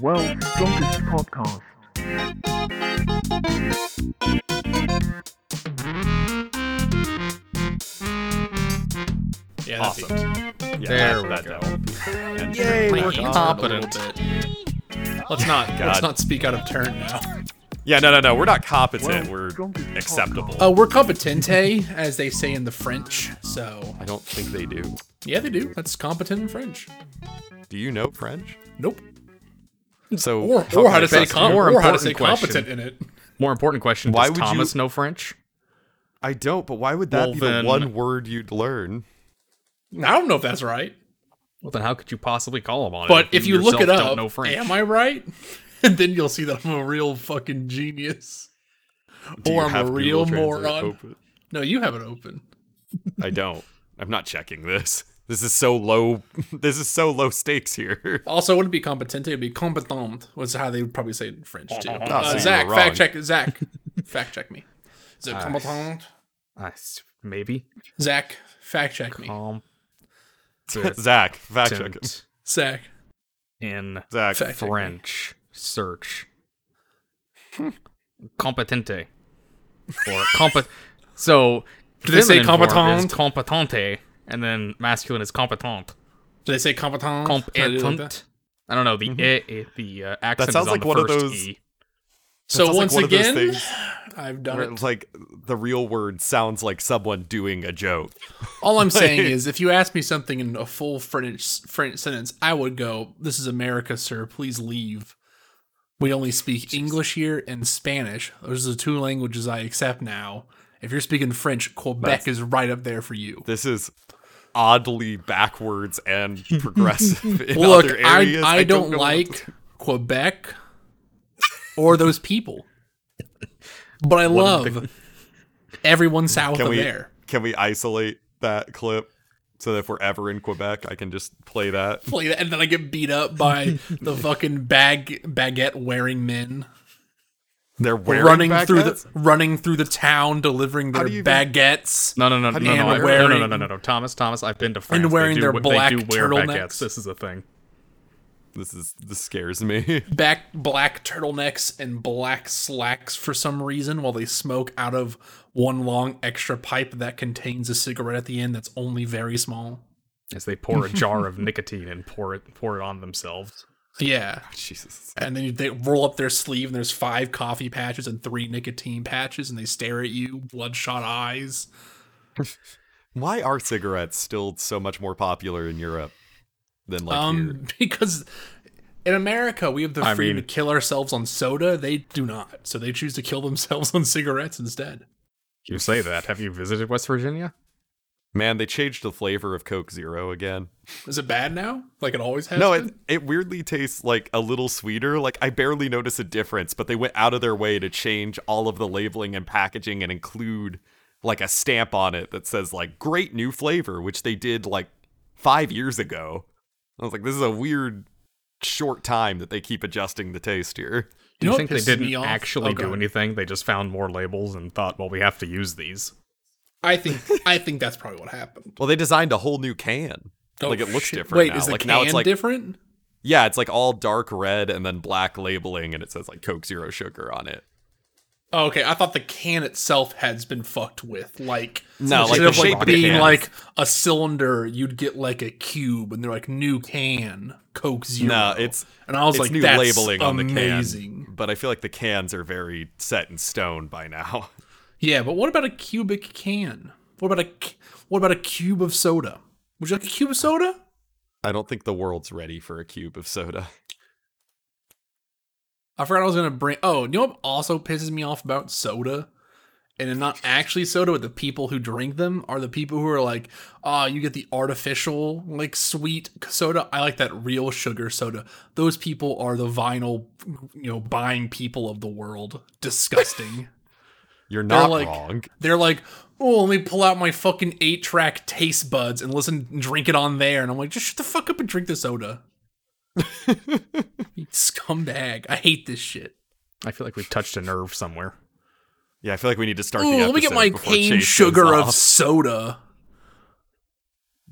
World's strongest podcast. Yeah, that's Awesome. Yeah, There that, we that go. down. Yay, we're hands a competent. bit. Let's not let's not speak out of turn now. Yeah, no, no, no. We're not competent. World's We're acceptable. Oh, we're competente, as they say in the French. So I don't think they do. yeah, they do. That's competent in French. Do you know French? Nope. So Or how or can how I to say trust com- More or how to say important competent question. in it. More important question: Why Does would you- Thomas know French? I don't, but why would that Well, be then- the one word you'd learn? I don't know if that's right, Well, then how could you possibly call him on it? but if you look it yourself up, don't know French. am I right? and then you'll see that I'm a real fucking genius. Do or I'm a real Google moron. open? No, you have it open. I don't. I'm not checking this. This is so low. This is so low stakes here. Also, it wouldn't be competente, it'd be competent, was how they would probably say it in French too. so Uh, you Zach, fact wrong. check Zach. fact check me. Is it Uh, competent? I s- maybe. Zach, fact check me. Um, Zach, fact check him. Zach. in Zach, Fact check. French search competente or compet. So Do they say feminine is competent? competente, and then masculine is competent. Did they say competent? Did I do it like that? Competent. I don't know the eh, eh, the uh, accent sounds is on like the one of those- E. So sounds like once one of those again, things I've done it. it's like the real word sounds like someone doing a joke. All I'm saying is, if you ask me something in a full French, French sentence, I would go, "This is America, sir. Please leave." We only speak English here and Spanish. Those are the two languages I accept now. If you're speaking French, Quebec That's- is right up there for you. This is oddly backwards and progressive in Look, other I, areas. I, don't, what like to- Quebec or those people, but I love everyone south Can of we there. can we isolate that clip so that if we're ever in Quebec, I can just play that? Play that, and then I get beat up by the fucking bag baguette wearing men. They're wearing running through the running through the town delivering their do you even- baguettes. No, no, no, no, no, you no, wear no, no, no, no, no, no, Thomas, Thomas. I've been to France. They wearing do their black they do wear turtlenecks. baguettes. This is a thing. This is this scares me. Back black turtlenecks and black slacks for some reason while they smoke out of one long extra pipe that contains a cigarette at the end that's only very small. As they pour a jar of nicotine and pour it pour it on themselves. Yeah. Jesus. And then they roll up their sleeve and there's five coffee patches and three nicotine patches and they stare at you, bloodshot eyes. Why are cigarettes still so much more popular in Europe than like here? um because in America we have the I freedom mean- to kill ourselves on soda. They do not. So they choose to kill themselves on cigarettes instead. You say that. Have you visited West Virginia? Man, they changed the flavor of Coke Zero again. Is it bad now? Like it always has No, been? it it weirdly tastes like a little sweeter. Like I barely notice a difference, but they went out of their way to change all of the labeling and packaging and include like a stamp on it that says like great new flavor, which they did like 5 years ago. I was like this is a weird short time that they keep adjusting the taste here. Do You you, know think they didn't actually Oh, do anything? They just found more labels and thought, well, we have to use these. I think I think that's probably what happened. Well, they designed a whole new can. Oh, like it looks shit. different Wait, now. is the like can now it's like different? yeah, it's like all dark red and then black labeling and it says like Coke Zero sugar on it. Oh, okay, I thought the can itself has been fucked with. Like No, like instead the of shape like being can. like a cylinder, you'd get like a cube, and they're like new can Coke Zero. No, it's and I was like, new that's labeling on the amazing. can, but I feel like the cans are very set in stone by now. Yeah, but what about a cubic can? What about a what about a cube of soda? Would you like a cube of soda? I don't think the world's ready for a cube of soda. I forgot I was gonna bring. Oh, you know what also pisses me off about soda, and not actually soda, but the people who drink them are the people who are like, "Oh, you get the artificial like sweet soda. I like that real sugar soda." Those people are the vinyl, you know, buying people of the world. Disgusting. You're They're not like- wrong. They're like, "Oh, let me pull out my fucking eight track taste buds and listen, and drink it on there." And I'm like, "Just shut the fuck up and drink the soda." scumbag! I hate this shit. I feel like we've touched a nerve somewhere. Yeah, I feel like we need to start Ooh, the let me get my cane Chase sugar of soda.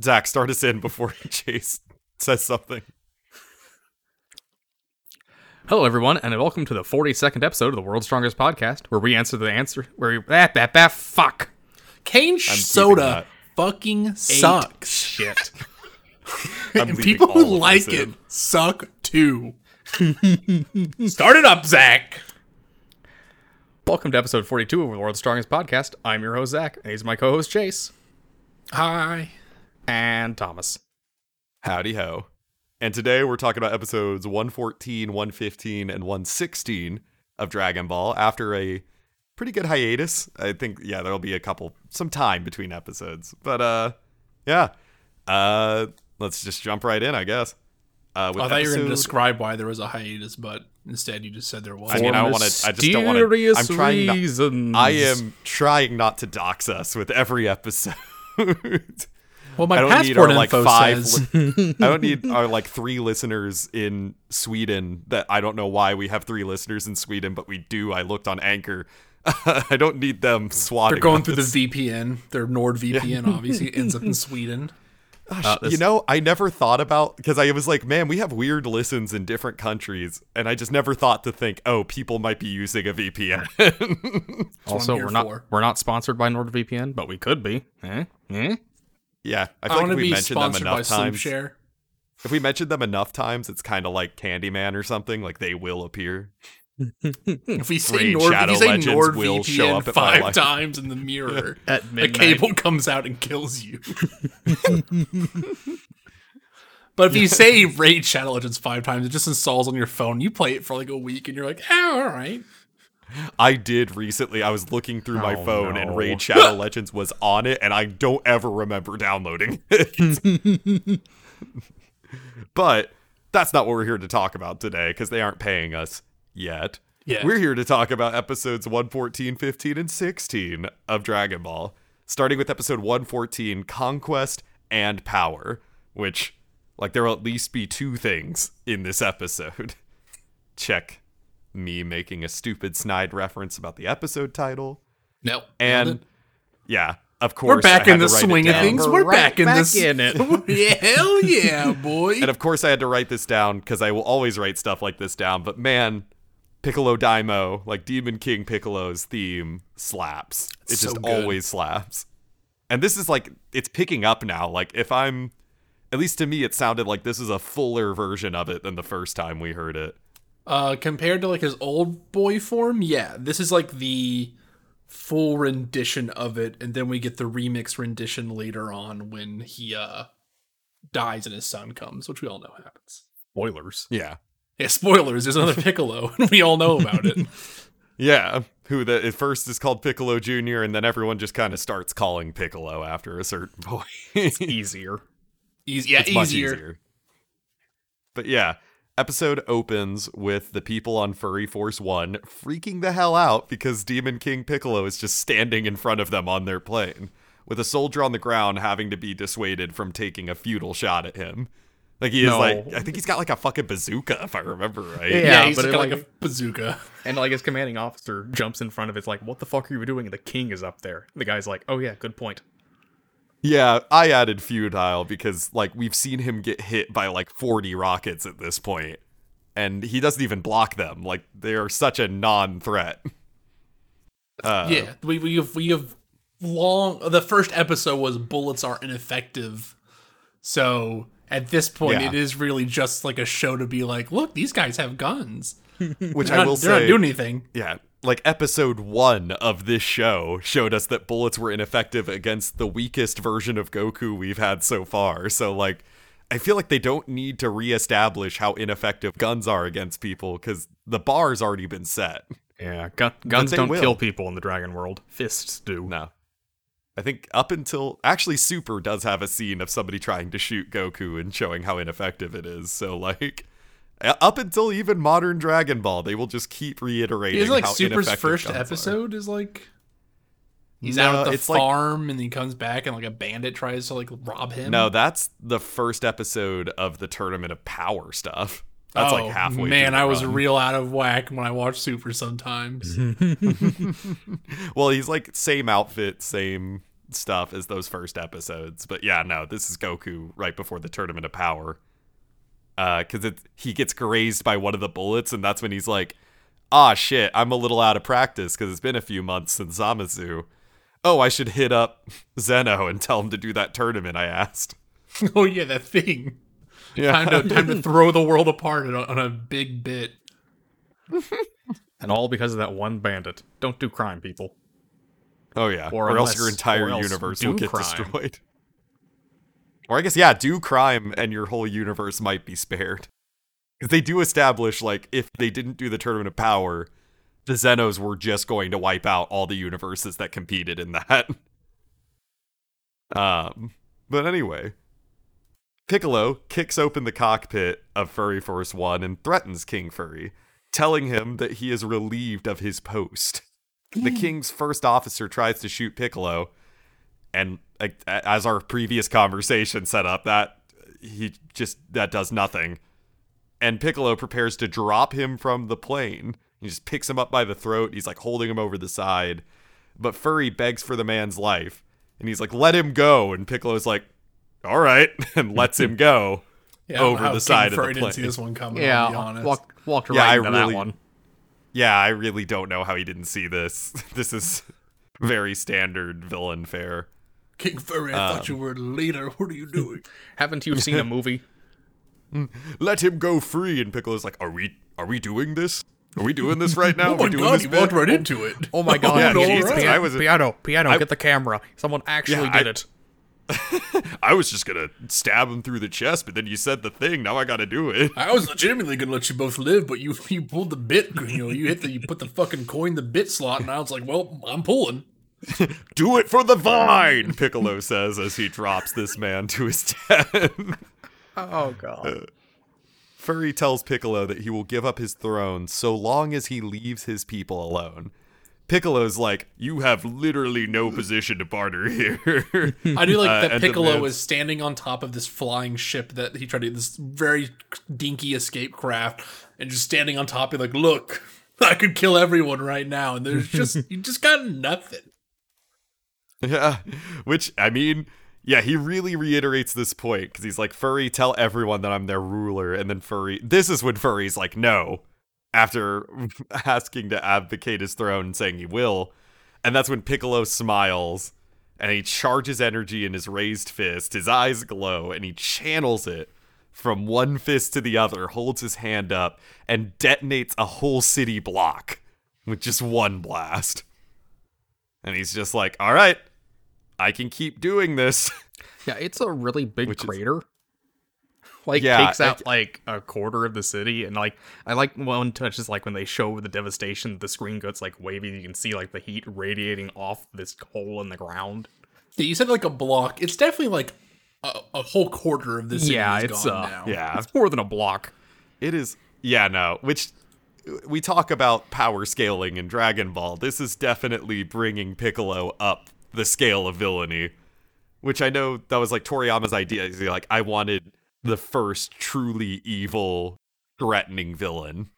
Zach, start us in before Chase says something. Hello, everyone, and welcome to the 42nd episode of the World's Strongest Podcast, where we answer the answer. Where we, that that that fuck Cane keeping soda fucking sucks. shit. And people who like it in. suck too. Start it up, Zach. Welcome to episode 42 of the World's Strongest Podcast. I'm your host Zach, and he's my co-host Chase Hi. and Thomas. Howdy ho. And today we're talking about episodes 114, 115, and 116 of Dragon Ball after a pretty good hiatus. I think yeah, there'll be a couple some time between episodes. But uh yeah. Uh let's just jump right in, I guess. Uh with I thought you were going to describe why there was a hiatus, but instead you just said there was. I mean, I wanna- I just don't wanna- Mysterious I'm trying not- I am trying not to dox us with every episode. well, my I don't need our passport like info five. says li- I don't need our like three listeners in Sweden. That I don't know why we have three listeners in Sweden, but we do. I looked on Anchor. I don't need them swatting. they're going us. through the VPN. Their NordVPN obviously ends up in Sweden. Uh, this- You know, I never thought about because I was like, man, we have weird listens in different countries, and I just never thought to think, oh, people might be using a VPN. also, we're not for. we're not sponsored by NordVPN, but we could be. Eh? Eh? yeah, I I like if we mentioned them enough times, SleepShare. if we mentioned them enough times, it's kind of like Candyman or something. Like they will appear. If we say, Raid Nord, if you say Legends will show NordVPN up five times in the mirror, At a cable comes out and kills you. but if you say Raid Shadow Legends five times, it just installs on your phone. You play it for like a week, and you're like, oh, all right. I did recently. I was looking through my Oh, phone no. and Raid Shadow Legends was on it, and I don't ever remember downloading it. but that's not what we're here to talk about today because they aren't paying us yet. Yeah. We're here to talk about episodes 114, 15, and 16 of Dragon Ball, starting with episode 114 Conquest and Power, which, like, there will at least be two things in this episode. Check me making a stupid snide reference about the episode title. No. And yeah, of course, we're back I in the to write it swing of things. We're We're right back in back this. in it. yeah, hell yeah, boy. And of course, I had to write this down because I will always write stuff like this down. But man, Piccolo Daimao, like Demon King Piccolo's theme, slaps. It So just good. always slaps. And this is like, it's picking up now. Like, if I'm, at least to me, it sounded like this is a fuller version of it than the first time we heard it. Uh, compared to like his old boy form, yeah, this is like the full rendition of it, and then we get the remix rendition later on when he uh dies and his son comes, which we all know happens. Spoilers. Yeah. Yeah, spoilers. There's another Piccolo, and we all know about it. Yeah. Who the, at first is called Piccolo Jr., and then everyone just kind of starts calling Piccolo after a certain point. it's Easier. Easy, yeah, it's much easier. easier. But yeah, episode opens with the people on Furry Force 1 freaking the hell out because Demon King Piccolo is just standing in front of them on their plane, with a soldier on the ground having to be dissuaded from taking a futile shot at him. Like he is No. like I think he's got like a fucking bazooka if I remember right. Yeah. Yeah, he's but got like, like- a bazooka. And like his commanding officer jumps in front of it, it's like, what the fuck are you doing? And the king is up there. The guy's like, oh yeah, good point. Yeah, I added futile because like we've seen him get hit by like 40 rockets at this point and he doesn't even block them. Like they are such a non-threat. Uh, yeah, we we have we have long. The first episode was bullets are ineffective, so at this point Yeah. it is really just like a show to be like, look, these guys have guns. which They're I not, will they're not say doing anything. Yeah, like episode one of this show showed us that bullets were ineffective against the weakest version of Goku we've had so far. So, like, I feel like they don't need to reestablish how ineffective guns are against people because the bar's already been set. Yeah, gun- guns don't will. kill people in the dragon world. Fists do. No. I think up until actually Super does have a scene of somebody trying to shoot Goku and showing how ineffective it is. So like up until even modern Dragon Ball, they will just keep reiterating Isn't like how Super's first guns are. episode is like he's No, out at the it's like- farm and he comes back and like a bandit tries to like rob him. No, that's the first episode of the Tournament of Power stuff. That's oh, like halfway. Man, through the I was real out of whack when I watched Super sometimes. Well, he's like same outfit, same stuff as those first episodes. But yeah, no, this is Goku right before the Tournament of Power. Uh, cause it he gets grazed by one of the bullets, and that's when he's like, "Ah, shit, I'm a little out of practice because it's been a few months since Zamasu. Oh, I should hit up Zeno and tell him to do that tournament I asked." oh yeah, that thing. Yeah, Time to time to throw the world apart on a, on a big bit. And all because of that one bandit. Don't do crime, people. Oh yeah, Or or, else your entire else universe will get crime. destroyed. Or I guess yeah, do crime and your whole universe might be spared. Because they do establish like if they didn't do the tournament of power, the Zenos were just going to wipe out all the universes that competed in that. um, but anyway, Piccolo kicks open the cockpit of Furry Force One and threatens King Furry, telling him that he is relieved of his post. The king's first officer tries to shoot Piccolo, and like, as our previous conversation set up, that he just that does nothing. And Piccolo prepares to drop him from the plane. He just picks him up by the throat. He's like holding him over the side, but Furry begs for the man's life, and he's like, "Let him go." And Piccolo's like, "All right," and lets him go. Yeah, I don't know Over how the King side of the Furry didn't see this one coming. Yeah, I'll be honest. walk, walked Yeah, right I into really- that one. Yeah, I really don't know how he didn't see this. This is very standard villain fare. King Furry, I thought um, you were a leader. What are you doing? Haven't you seen a movie? let him go free. And Piccolo's like, "Are we? Are we doing this? Are we doing this right now? oh my we doing god, this he bit?" walked right into it. Oh my god, yeah, Jesus, Jesus, Piano, I was- piano, piano, I- get the camera. Someone actually Yeah, I- did it. I was just gonna stab him through the chest, but then you said the thing. Now I gotta do it. I was legitimately gonna let you both live, but you you pulled the bit. You know, you hit the you put the fucking coin the bit slot, and I was like, well, I'm pulling. Do it for the vine, Piccolo says as he drops this man to his death. Oh god. Uh, Furry tells Piccolo that he will give up his throne so long as he leaves his people alone. Piccolo's like, You have literally no position to barter here. I do like Uh, that and Piccolo is standing on top of this flying ship that he tried to this very dinky escape craft, and just standing on top. Of like, look, I could kill everyone right now, and there's just you just got nothing. yeah. Which, I mean, yeah, he really reiterates this point because he's like, Furry, tell everyone that I'm their ruler. And then Furry, this is when Furry's like, No, after asking to abdicate his throne and saying he will. And that's when Piccolo smiles and he charges energy in his raised fist. His eyes glow and he channels it from one fist to the other, holds his hand up, and detonates a whole city block with just one blast. And he's just like, all right, I can keep doing this. Yeah, it's a really big Which is- crater. Like Yeah, takes out it- like a quarter of the city, and like I like one touch is like when they show the devastation, the screen goes like wavy. You can see like the heat radiating off this hole in the ground. Yeah, you said like a block. It's definitely like a, a whole quarter of this. city yeah, is it's gone uh, now. Yeah. it's more than a block. It is, yeah, no, which we talk about power scaling in Dragon Ball. This is definitely bringing Piccolo up the scale of villainy, which I know that was like Toriyama's idea. He's like, I wanted the first truly evil, threatening villain.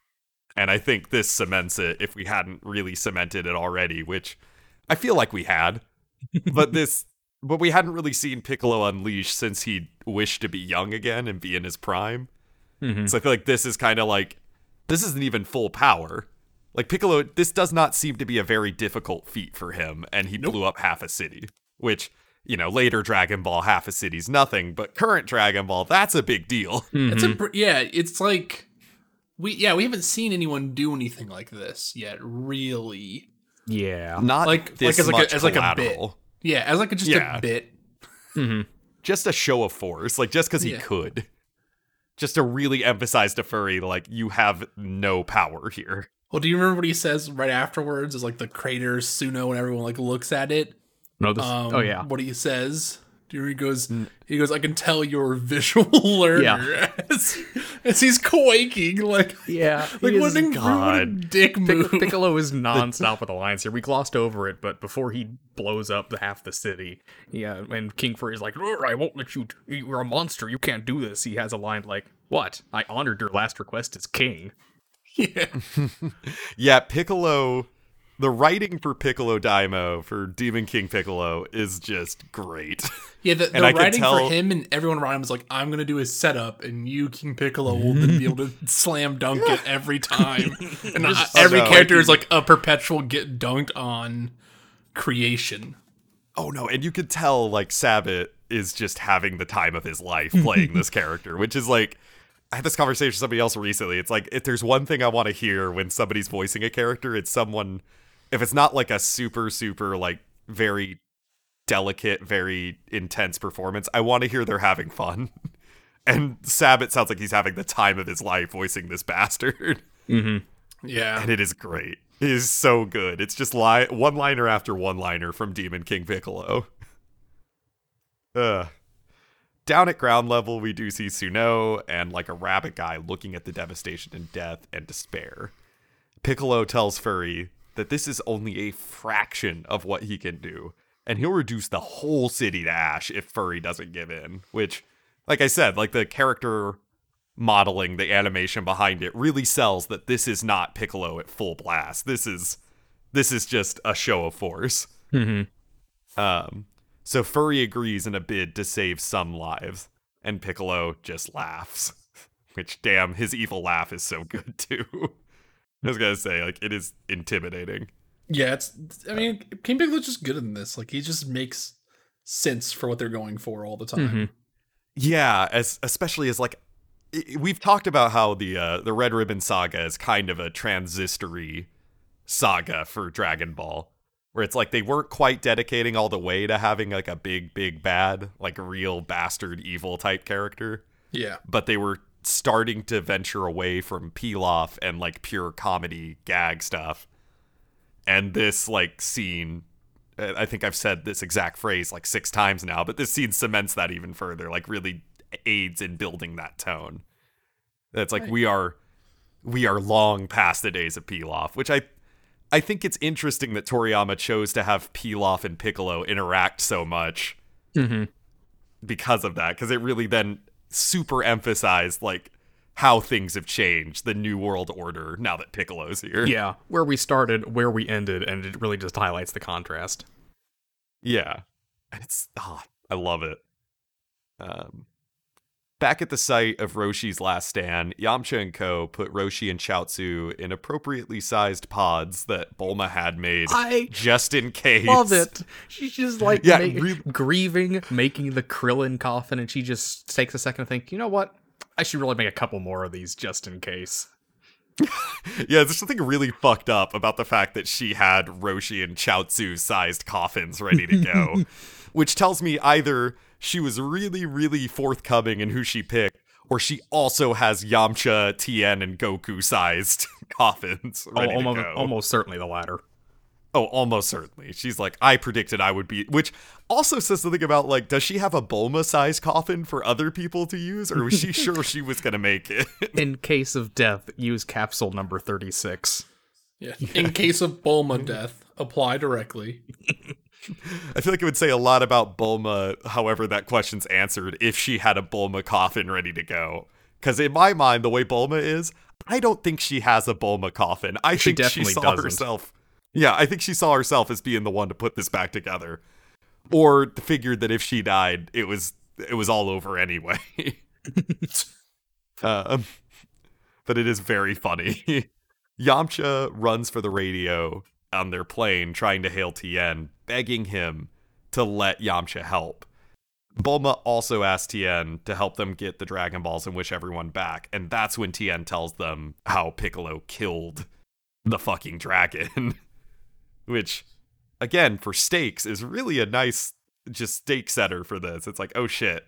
And I think this cements it if we hadn't really cemented it already, which I feel like we had. but this but we hadn't really seen Piccolo unleash since he wished to be young again and be in his prime. Mm-hmm. So I feel like this is kind of like this isn't even full power. Like Piccolo, this does not seem to be a very difficult feat for him, and he blew up half a city. Which you know, later Dragon Ball, half a city's nothing, but current Dragon Ball, that's a big deal. It's a mm-hmm. yeah. It's like we yeah we haven't seen anyone do anything like this yet. Really, Yeah, Not Like- this like as like a- much as like a bit. yeah, as like a, just Yeah. a bit. Mm-hmm. Just a show of force, like just because he Yeah. could. Just to really emphasize to Furry, like you have no power here. Well, do you remember what he says right afterwards? Is like the crater Suno, and everyone like looks at it. No, this. Um, oh yeah, What he says. Do he goes? He goes. I can tell you're a visual learner. Yeah. as, as he's quaking, like yeah. like what is- a, what a God. dick move. Pic- Piccolo is nonstop with the lines here. We glossed over it, but before he blows up the half the city, yeah, and King Furry's like, "I won't let you. You're a monster. You can't do this." He has a line like, "What? I honored your last request as king." yeah. Yeah, Piccolo the writing for Piccolo Daimao for Demon King Piccolo is just great. Yeah, the, the writing tell- for him and everyone around him is like, "I'm gonna do his setup, and you, King Piccolo, will then be able to slam dunk it every time." And I- oh, every Oh, character I is like a perpetual get dunked on creation. oh no, and you could tell like Sabat is just having the time of his life playing this character, which is like I had this conversation with somebody else recently. It's like if there's one thing I want to hear when somebody's voicing a character, it's someone if it's not like a super super like very delicate, very intense performance, I want to hear they're having fun. And Sabat sounds like he's having the time of his life voicing this bastard. Yeah, and it is great. It is so good. It's just li- one liner after one liner from Demon King Piccolo. Uh. Down at ground level, we do see Suno and like a rabbit guy looking at the devastation and death and despair. Piccolo tells Furry that this is only a fraction of what he can do, and he'll reduce the whole city to ash if Furry doesn't give in. Which, like I said, like the character modeling, the animation behind it really sells that this is not Piccolo at full blast. This is this is just a show of force. Um, so Furry agrees in a bid to save some lives, and Piccolo just laughs. Which, damn, his evil laugh is so good too. I was gonna say, like, it is intimidating. yeah. It's. I mean, King Piccolo's just good in this. Like, he just makes sense for what they're going for all the time. Yeah, as especially as like we've talked about how the uh, the Red Ribbon Saga is kind of a transistory saga for Dragon Ball, where it's like they weren't quite dedicating all the way to having like a big big bad, like real bastard evil type character, Yeah, but they were starting to venture away from Pilaf and like pure comedy gag stuff. And this like scene I think I've said this exact phrase like six times now, but this scene cements that even further, like really aids in building that tone. That's like we are we are long past the days of Pilaf, which I I think it's interesting that Toriyama chose to have Pilaf and Piccolo interact so much mm-hmm. because of that, because it really then super emphasized like how things have changed, the new world order now that Piccolo's here. Yeah, where we started, where we ended, and it really just highlights the contrast. Yeah. And it's ah, I love it. Um Back at the site of Roshi's last stand, Yamcha and Co. put Roshi and Chaozu in appropriately sized pods that Bulma had made I just in case. Love it. She's just like Yeah, ma- re- grieving, making the Krillin coffin, and she just takes a second to think, you know what? I should really make a couple more of these just in case. Yeah, there's something really fucked up about the fact that she had Roshi and Chaozu sized coffins ready to go, which tells me either she was really, really forthcoming in who she picked, or she also has Yamcha, Tien, and Goku sized coffins Oh, almost, to go. almost certainly the latter. Oh, almost certainly. She's like, I predicted I would be, which also says something about like, does she have a Bulma sized coffin for other people to use, or was she sure she was gonna make it? In case of death, use capsule number 36. yeah. In case of Bulma death, apply directly. I feel like it would say a lot about Bulma, however that question's answered, if she had a Bulma coffin ready to go. Because in my mind, the way Bulma is, I don't think she has a Bulma coffin. I She think she saw doesn't. herself. Yeah, I think she saw herself as being the one to put this back together, or figured that if she died, it was it was all over anyway. um, but it is very funny. Yamcha runs for the radio on their plane, trying to hail Tien, begging him to let Yamcha help. Bulma also asks Tien to help them get the Dragon Balls and wish everyone back, and that's when Tien tells them how Piccolo killed the fucking dragon. Which, again, for stakes, is really a nice just stake setter for this. It's like, oh shit.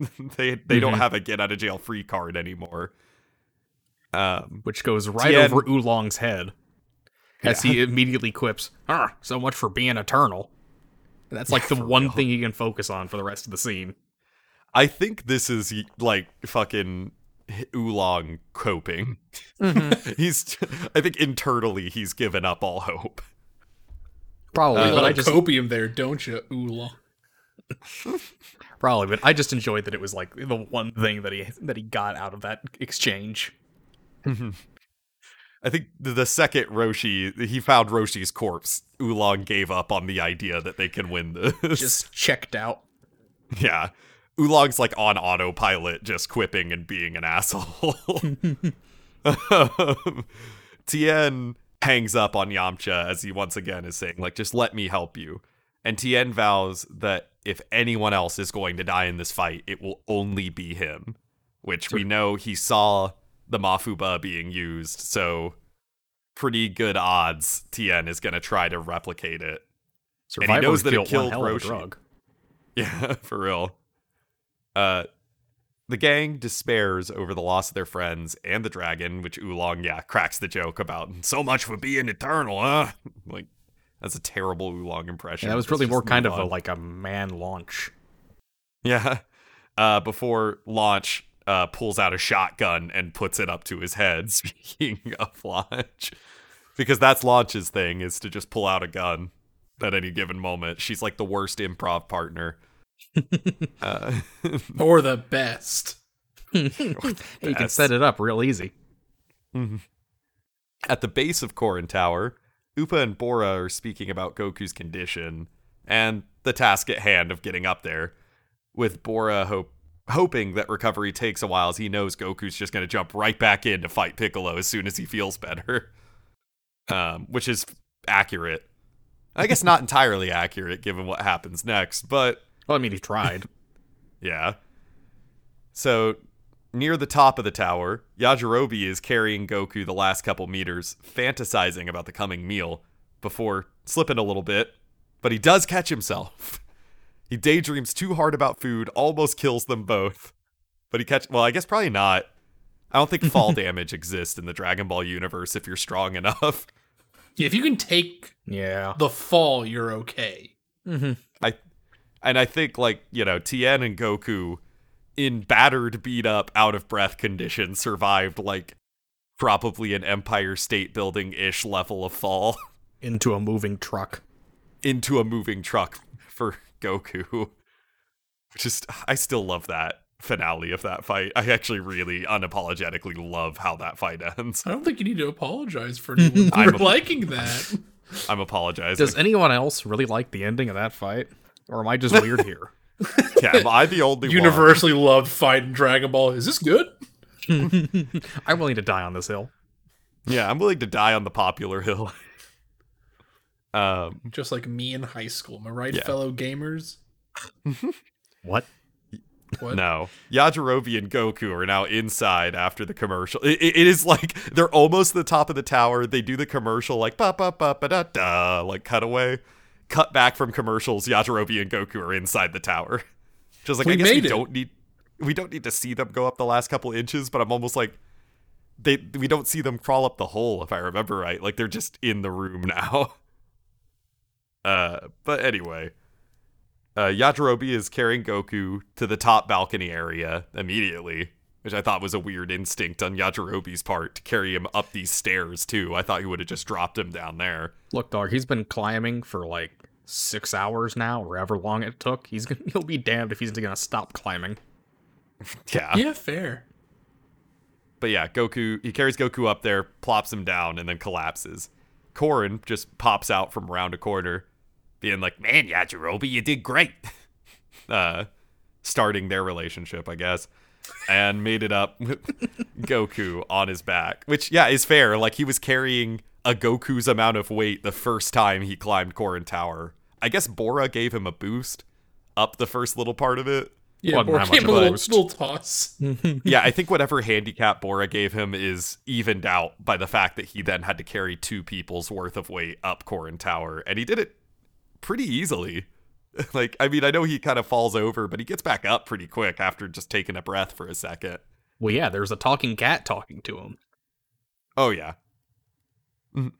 they they don't Mhm. have a get out of jail free card anymore. Um which goes right Tien- over Oolong's head as he immediately quips, "Ah, so much for being eternal." And that's like the one real. thing he can focus on for the rest of the scene. I think this is like fucking Oolong coping. he's I think internally he's given up all hope. Probably, Uh, but I like just copium there, don't you, Oola? probably, but I just enjoyed that it was like the one thing that he that he got out of that exchange. I think the, second Roshi he found Roshi's corpse, Oolong gave up on the idea that they can win this. Just checked out. yeah. Oolong's like on autopilot, just quipping and being an asshole. Um, Tien hangs up on Yamcha as he once again is saying, like, just let me help you. And Tien vows that if anyone else is going to die in this fight, it will only be him. Which we know he saw the Mafuba being used, so pretty good odds Tien is going to try to replicate it. and he knows that it killed Roshi. drug. Yeah, for real. Uh, the gang despairs over the loss of their friends and the dragon, which Oolong, yeah, cracks the joke about. So much for being eternal, huh? Like, that's a terrible Oolong impression. Yeah, that was really more kind of a like a man launch. Yeah. Uh, before Launch, uh, pulls out a shotgun and puts it up to his head. Speaking of Launch, because that's Launch's thing is to just pull out a gun at any given moment. She's like the worst improv partner. uh, Or the best. You can Best. set it up real easy. At the base of Korin Tower, Upa and Bora are speaking about Goku's condition and the task at hand of getting up there, with Bora hope hoping that recovery takes a while as he knows Goku's just going to jump right back in to fight Piccolo as soon as he feels better. Um, which is accurate. I guess not entirely accurate given what happens next, but Well, I mean, he tried. yeah. So, near the top of the tower, Yajirobe is carrying Goku the last couple meters, fantasizing about the coming meal before slipping a little bit, but he does catch himself. He daydreams too hard about food, almost kills them both. But he catch well, I guess probably not. I don't think fall damage exists in the Dragon Ball universe if you're strong enough. Yeah, if you can take yeah. the fall, you're okay. Mm-hmm. I and I think like, you know, Tien and Goku in battered, beat up, out of breath condition survived like probably an Empire State Building ish level of fall Into a moving truck. into a moving truck for Goku. Just I still love that finale of that fight. I actually really unapologetically love how that fight ends. I don't think you need to apologize for anyone for a- liking that. I'm apologizing. Does anyone else really like the ending of that fight? Or am I just weird here? yeah, am I the only one? Universally loved fighting Dragon Ball. Is this good? I'm willing to die on this hill. Yeah, I'm willing to die on the popular hill. Um Just like me in high school. Am I right, Yeah. fellow gamers? What? What? No, Yajirobe and Goku are now inside after the commercial. It, it- it is like they're almost the top of the tower. They do the commercial like ba ba ba ba da da, like cutaway, cut back from commercials. Yajirobe and Goku are inside the tower. Just like We I guess we it. don't need we don't need to see them go up the last couple inches, but I'm almost like they we don't see them crawl up the hole if I remember right. Like they're just in the room now. Uh, but anyway, uh, Yajirobe is carrying Goku to the top balcony area immediately, which I thought was a weird instinct on Yajirobe's part to carry him up these stairs too. I thought he would have just dropped him down there. Look, dog, he's been climbing for like six hours now, or however long it took. He's gonna, he'll be damned if he's gonna stop climbing. Yeah. Yeah, fair. But yeah, Goku he carries Goku up there, plops him down, and then collapses. Korin just pops out from around a corner, being like, "Man, Yajirobe, you did great." uh, starting their relationship, I guess, and made it up with Goku on his back, which yeah is fair. Like he was carrying a Goku's amount of weight the first time he climbed Korin Tower. I guess Bora gave him a boost up the first little part of it. Yeah, Wasn't Bora that much gave him a a little, little toss. yeah, I think whatever handicap Bora gave him is evened out by the fact that he then had to carry two people's worth of weight up Korin Tower, and he did it pretty easily. like, I mean, I know he kind of falls over, but he gets back up pretty quick after just taking a breath for a second. Well, yeah, there's a talking cat talking to him. Oh yeah. Mhm.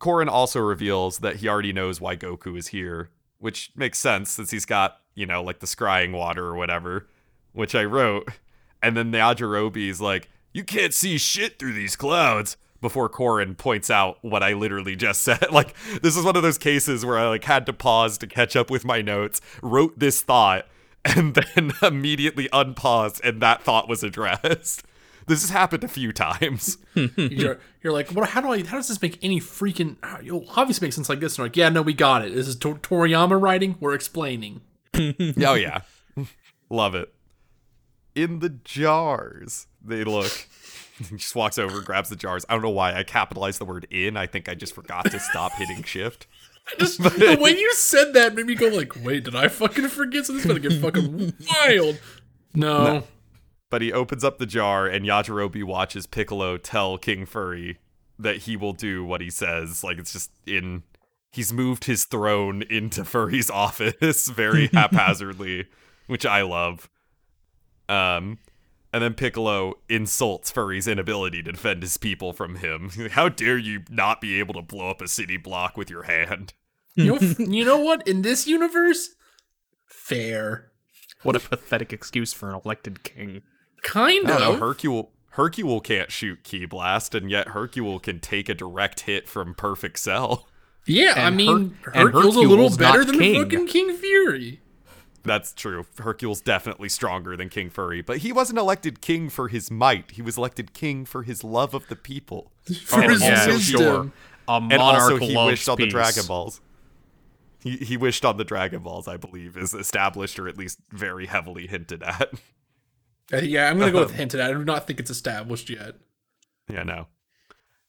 Korin also reveals that he already knows why Goku is here, which makes sense since he's got, you know, like the scrying water or whatever, which I wrote. And then the Yajirobe is like, "You can't see shit through these clouds." Before Korin points out what I literally just said. Like this is one of those cases where I like had to pause to catch up with my notes, wrote this thought, and then immediately unpaused and that thought was addressed. This has happened a few times. you're, you're like, what? How do I? How does this make any freaking? how- You'll obviously make sense like this. And like, yeah, no, we got it. This is Tor- Toriyama writing. We're explaining. Oh yeah, love it. In the jars, they look. he just walks over, grabs the jars. I don't know why I capitalized the word "in." I think I just forgot to stop hitting shift. Just the way you said that made me go like, wait, did I fucking forget? So this is gonna get fucking wild. No. But he opens up the jar, and Yajirobe watches Piccolo tell King Furry that he will do what he says. Like it's just in. He's moved his throne into Furry's office very haphazardly, which I love. Um, and then Piccolo insults Furry's inability to defend his people from him. How dare you not be able to blow up a city block with your hand? You know, you know what? In this universe, fair. What a pathetic excuse for an elected king. Kind I don't know. of. Hercule Hercule can't shoot Ki Blast, and yet Hercule can take a direct hit from Perfect Cell. Yeah, I mean, Her- and Hercule's a little better than king. fucking King Furry. That's true. Hercule's definitely stronger than King Furry, but he wasn't elected king for his might. He was elected king for his love of the people. For And his also wisdom. sure. A And also, he loves wished on the. Dragon Balls. He, he wished on the Dragon Balls, I believe, is established or at least very heavily hinted at. Uh, yeah, I'm gonna go with hinted. At. I do not think it's established yet. Yeah, no.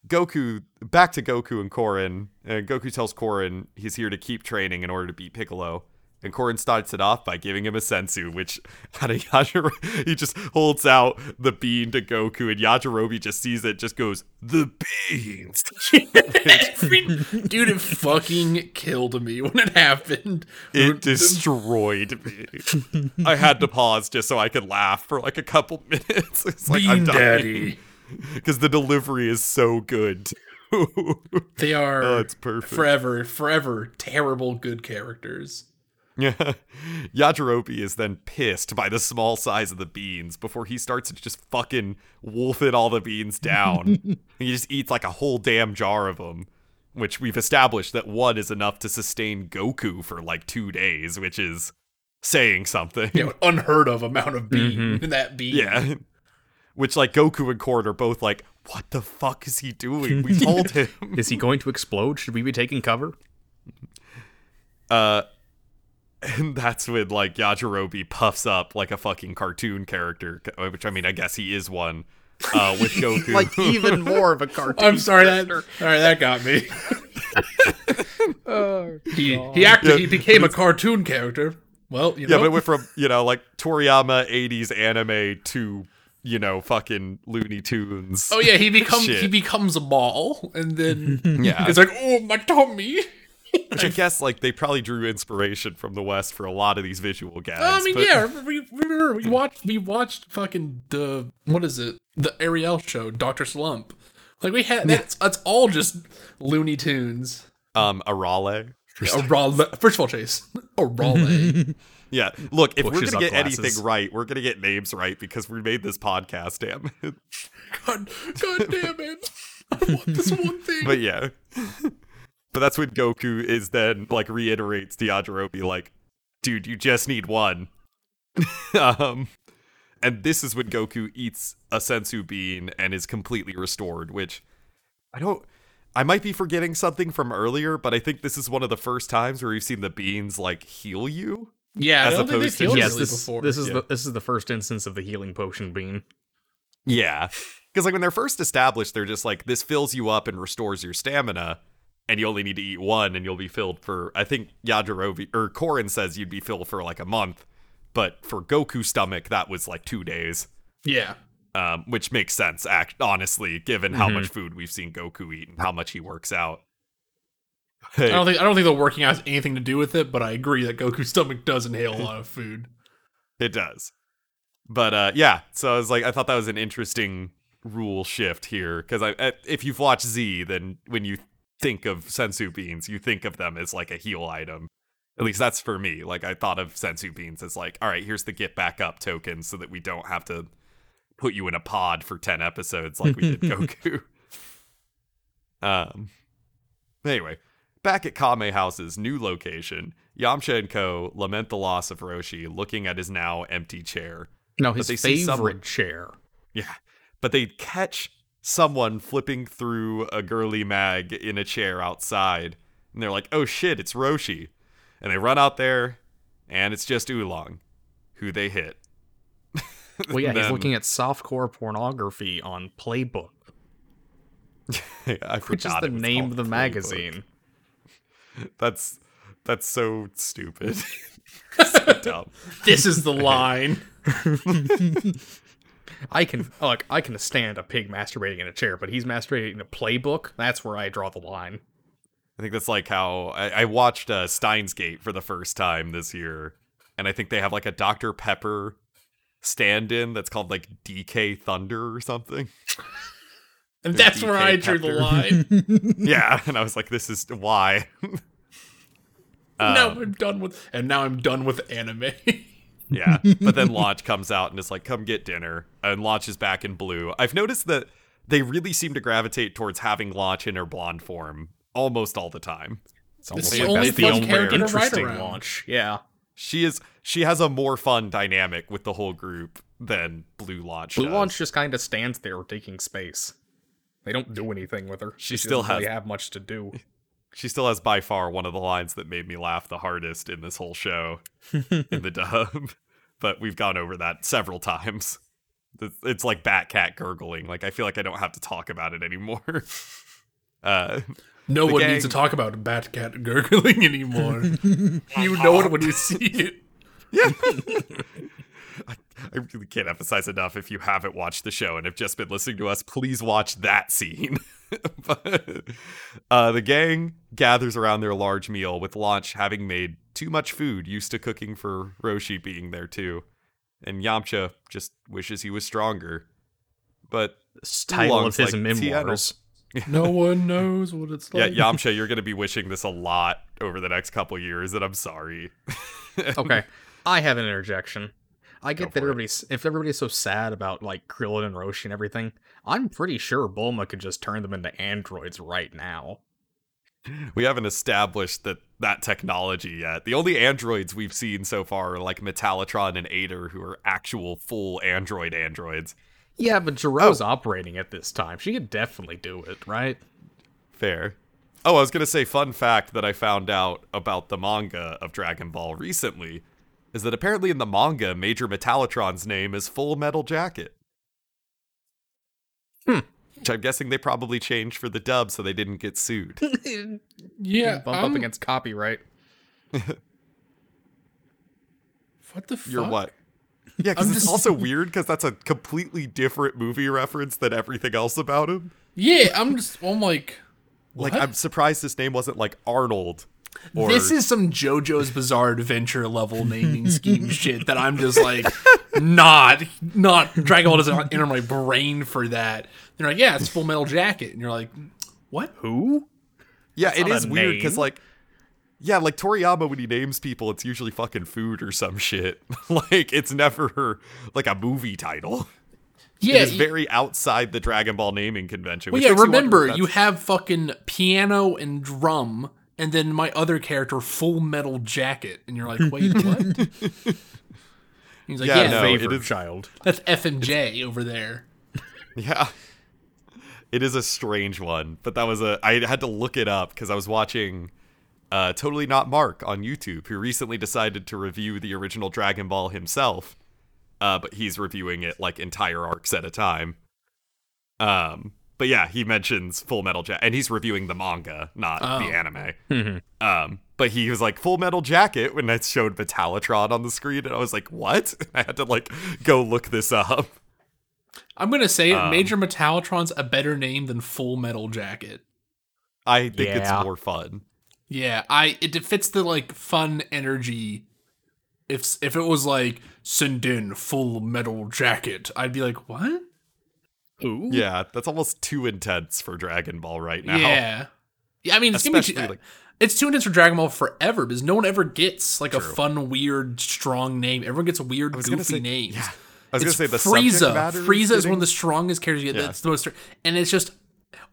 Goku, back to Goku and Korin. And Goku tells Korin he's here to keep training in order to beat Piccolo. And Korin starts it off by giving him a senzu, which out of Yajirobe, he just holds out the bean to Goku, and Yajirobe just sees it, just goes, The beans! Dude, it fucking killed me when it happened. It destroyed me. I had to pause just so I could laugh for like a couple minutes. It's like I'm Bean dying. Daddy. Because the delivery is so good. They are Oh, it's perfect. forever, forever terrible good characters. Yeah. Yajirobe is then pissed by the small size of the beans before he starts to just fucking wolfing all the beans down. he just eats like a whole damn jar of them, which we've established that one is enough to sustain Goku for like two days, which is saying something. Know, unheard of amount of bean in mm-hmm. that bean. Yeah. Which like Goku and Cord are both like, what the fuck is he doing? We told him. Is he going to explode? Should we be taking cover? Uh and that's when like Yajirobe puffs up like a fucking cartoon character, which I mean I guess he is one. Uh with Goku. like even more of a cartoon. I'm sorry that all right, that got me. he he acted Yeah, he became a cartoon character. Well, you yeah, know, but it went from, you know, like Toriyama 80s anime to, you know, fucking Looney Tunes. oh yeah, he becomes he becomes a ball, and then yeah. it's like, oh my tummy. Which I guess like they probably drew inspiration from the West for a lot of these visual gags. I mean, but- yeah, we remember we watched we watched fucking the what is it? The Ariel show, Doctor Slump. Like we had that's that's all just Looney Tunes. Um Arale. A raw, first of all, Chase, a raleigh. Yeah, look, if we're gonna get glasses. anything right, we're gonna get names right because we made this podcast, damn it. God, God damn it! I want this one thing. but yeah. but that's when Goku is then like reiterates to Yajirobe like, dude, you just need one. um and this is when Goku eats a senzu bean and is completely restored, which I don't I might be forgetting something from earlier, but I think this is one of the first times where we've seen the beans like heal you. Yeah, I as don't think opposed to yes, really this, before. this is Yeah. the this is the first instance of the healing potion bean. Yeah. Because like when they're first established, they're just like this fills you up and restores your stamina, and you only need to eat one, and you'll be filled for. I think Yajirobe or Korin says you'd be filled for like a month, but for Goku's stomach, that was like two days, yeah, um, which makes sense. Act honestly, given how much food we've seen Goku eat and how much he works out. I don't think I don't think the working out has anything to do with it, but I agree that Goku's stomach does inhale a lot of food. It does. But uh yeah, so I was like I thought that was an interesting rule shift here cuz I if you've watched Z then when you think of senzu beans, you think of them as like a heal item. At least that's for me. Like I thought of senzu beans as like, all right, here's the get back up token so that we don't have to put you in a pod for 10 episodes like we did Goku. Um anyway, back at Kame House's new location, Yamcha and Co. lament the loss of Roshi, looking at his now empty chair. No, his favorite someone- chair. Yeah. but they catch someone flipping through a girly mag in a chair outside, and they're like, "Oh shit, it's Roshi," and they run out there, and it's just Oolong, who they hit. Well, yeah, he's looking at softcore pornography on Playbook, I forgot which is the name of the Playbook. magazine. That's that's so stupid. so dumb. This is the line. I can like I can stand a pig masturbating in a chair, but he's masturbating in a playbook. That's where I draw the line. I think that's like how I, I watched uh, Steins Gate for the first time this year, and I think they have like a Dr. Pepper stand-in that's called like DK Thunder or something. And that's where I drew the line. yeah, and I was like, this is why. now Um, I'm done with and now I'm done with anime. yeah, but then Launch comes out and is like, "Come get dinner," and Launch is back in blue. I've noticed that they really seem to gravitate towards having Launch in her blonde form almost all the time. It's almost the like only that's the only character interesting around. launch. Yeah, She is she has a more fun dynamic with the whole group than Blue Launch. Blue does. Launch just kind of stands there taking space. They don't do anything with her. She still doesn't really has- have much to do. She still has by far one of the lines that made me laugh the hardest in this whole show in the dub. But we've gone over that several times. It's- It's like Batcat gurgling. Like I feel like I don't have to talk about it anymore. Uh, No one gang- needs to talk about Batcat gurgling anymore. you know it when you see it. I really can't emphasize enough if you haven't watched the show and have just been listening to us, please watch that scene. but, uh, the gang gathers around their large meal, with Launch having made too much food, used to cooking for Roshi being there too. And Yamcha just wishes he was stronger. But title of his like, "See, I don't- memoirs. No one knows what it's like. yeah. Yamcha, you're going to be wishing this a lot over the next couple years, and I'm sorry. okay, I have an interjection. I get that for it. everybody's if everybody's so sad about like Krillin and Roshi and everything. I'm pretty sure Bulma could just turn them into androids right now. We haven't established that that technology yet. The only androids we've seen so far are like Metallitron and Eighter, who are actual full android androids. Yeah, but Gero's oh. operating at this time. She could definitely do it, right? Fair. Oh, I was gonna say, fun fact that I found out about the manga of Dragon Ball recently is that apparently in the manga, Major Metallitron's name is Full Metal Jacket. Hmm. Which I'm guessing they probably changed for the dub so they didn't get sued. yeah. Bump I'm- up against copyright. What the fuck? You're what? Yeah, because it's just- also weird because that's a completely different movie reference than everything else about him. Yeah, I'm just. I'm like. Like, I'm surprised his name wasn't like Arnold. Or this is some JoJo's Bizarre Adventure level naming scheme shit that I'm just like not not Dragon Ball doesn't enter my brain for that. They're like, yeah, it's Full Metal Jacket, and you're like, what? Who? yeah, it not is weird because like, yeah, like Toriyama when he names people, it's usually fucking food or some shit. like, it's never like a movie title. Yeah, it is very outside the Dragon Ball naming convention. well, yeah. makes you Remember, you have fucking piano and drum, and then my other character, Full Metal Jacket, and you're like, wait, what? He's like, Yeah, yeah, no, it Favorite is- child. that's F and J over there. Yeah. It is a strange one, but that was a I had to look it up because I was watching uh Totally Not Mark on YouTube, who recently decided to review the original Dragon Ball himself. Uh but he's reviewing it like entire arcs at a time. Um but yeah, he mentions Full Metal Jacket and he's reviewing the manga, not Oh. the anime. um but he was like Full Metal Jacket when I showed Metallitron on the screen and I was like, "What?" I had to like go look this up. I'm gonna say. Um, Major Metallitron's a better name than Full Metal Jacket. I think Yeah. it's more fun. Yeah, I it fits the like fun energy. If if it was like send in Full Metal Jacket, I'd be like, what? Who? Yeah, that's almost too intense for Dragon Ball right now. Yeah, yeah. I mean, it's gonna be Especially, like- it's too intense for Dragon Ball forever because no one ever gets like a fun, weird, strong name. Everyone gets a weird, was goofy gonna say- names. yeah. I was it's gonna say the subject Frieza. is Frieza is one of the strongest characters. You get. Yeah. That's the most, and it's just,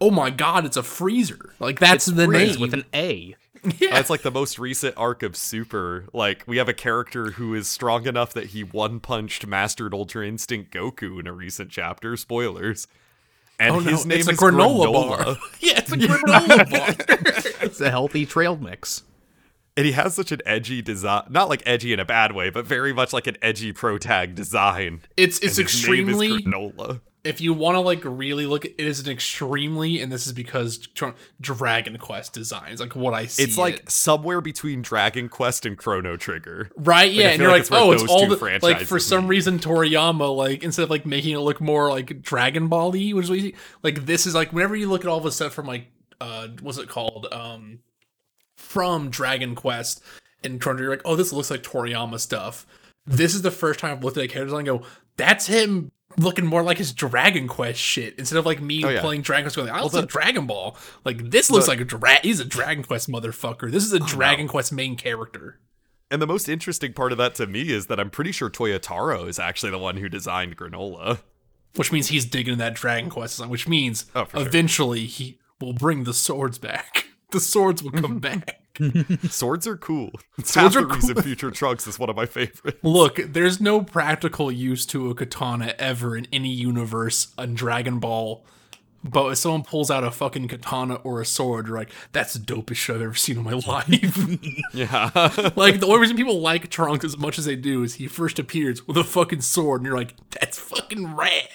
oh my god, it's a freezer. Like that's the Frizz name with an A. Yeah. Uh, it's like the most recent arc of Super. Like we have a character who is strong enough that he one punched Mastered Ultra Instinct Goku in a recent chapter. Spoilers. And Oh no, his name it's a is granola, Granola. bar. yeah, it's a granola bar. It's a healthy trail mix. And he has such an edgy design, not like edgy in a bad way, but very much like an edgy pro tag design. It's it's And his name is extremely granola. If you want to like really look it is an extremely and this is because dragon quest designs like what i see It's like it. somewhere between Dragon Quest and Chrono Trigger. right yeah and you're like like, oh it's all the like for some reason toriyama like instead of like making it look more like dragon ball y which is what you see, like this is like whenever you look at all the stuff from like uh what's it called um from dragon quest and Chrono you're like oh this looks like toriyama stuff this is the first time i've looked at a character design and go that's him looking more like his Dragon Quest shit instead of like me Oh, yeah. playing Dragon Quest going, I the- like Dragon Ball. Like this looks the- like a dra- he's a Dragon Quest motherfucker. This is a Dragon Quest main character. And the most interesting part of that to me is that I'm pretty sure Toyotaro is actually the one who designed granola. Which means he's digging that Dragon Quest design, which means Oh, for sure. eventually he will bring the swords back. The swords will come back. Swords are cool. Swords half are the reason Future Trunks is one of my favorites. Look, there's no practical use to a katana ever in any universe on Dragon Ball. But if someone pulls out a fucking katana or a sword, you're like, that's the dopest shit I've ever seen in my life. Yeah. like, the only reason people like Trunks as much as they do is he first appears with a fucking sword, and you're like, that's fucking rad.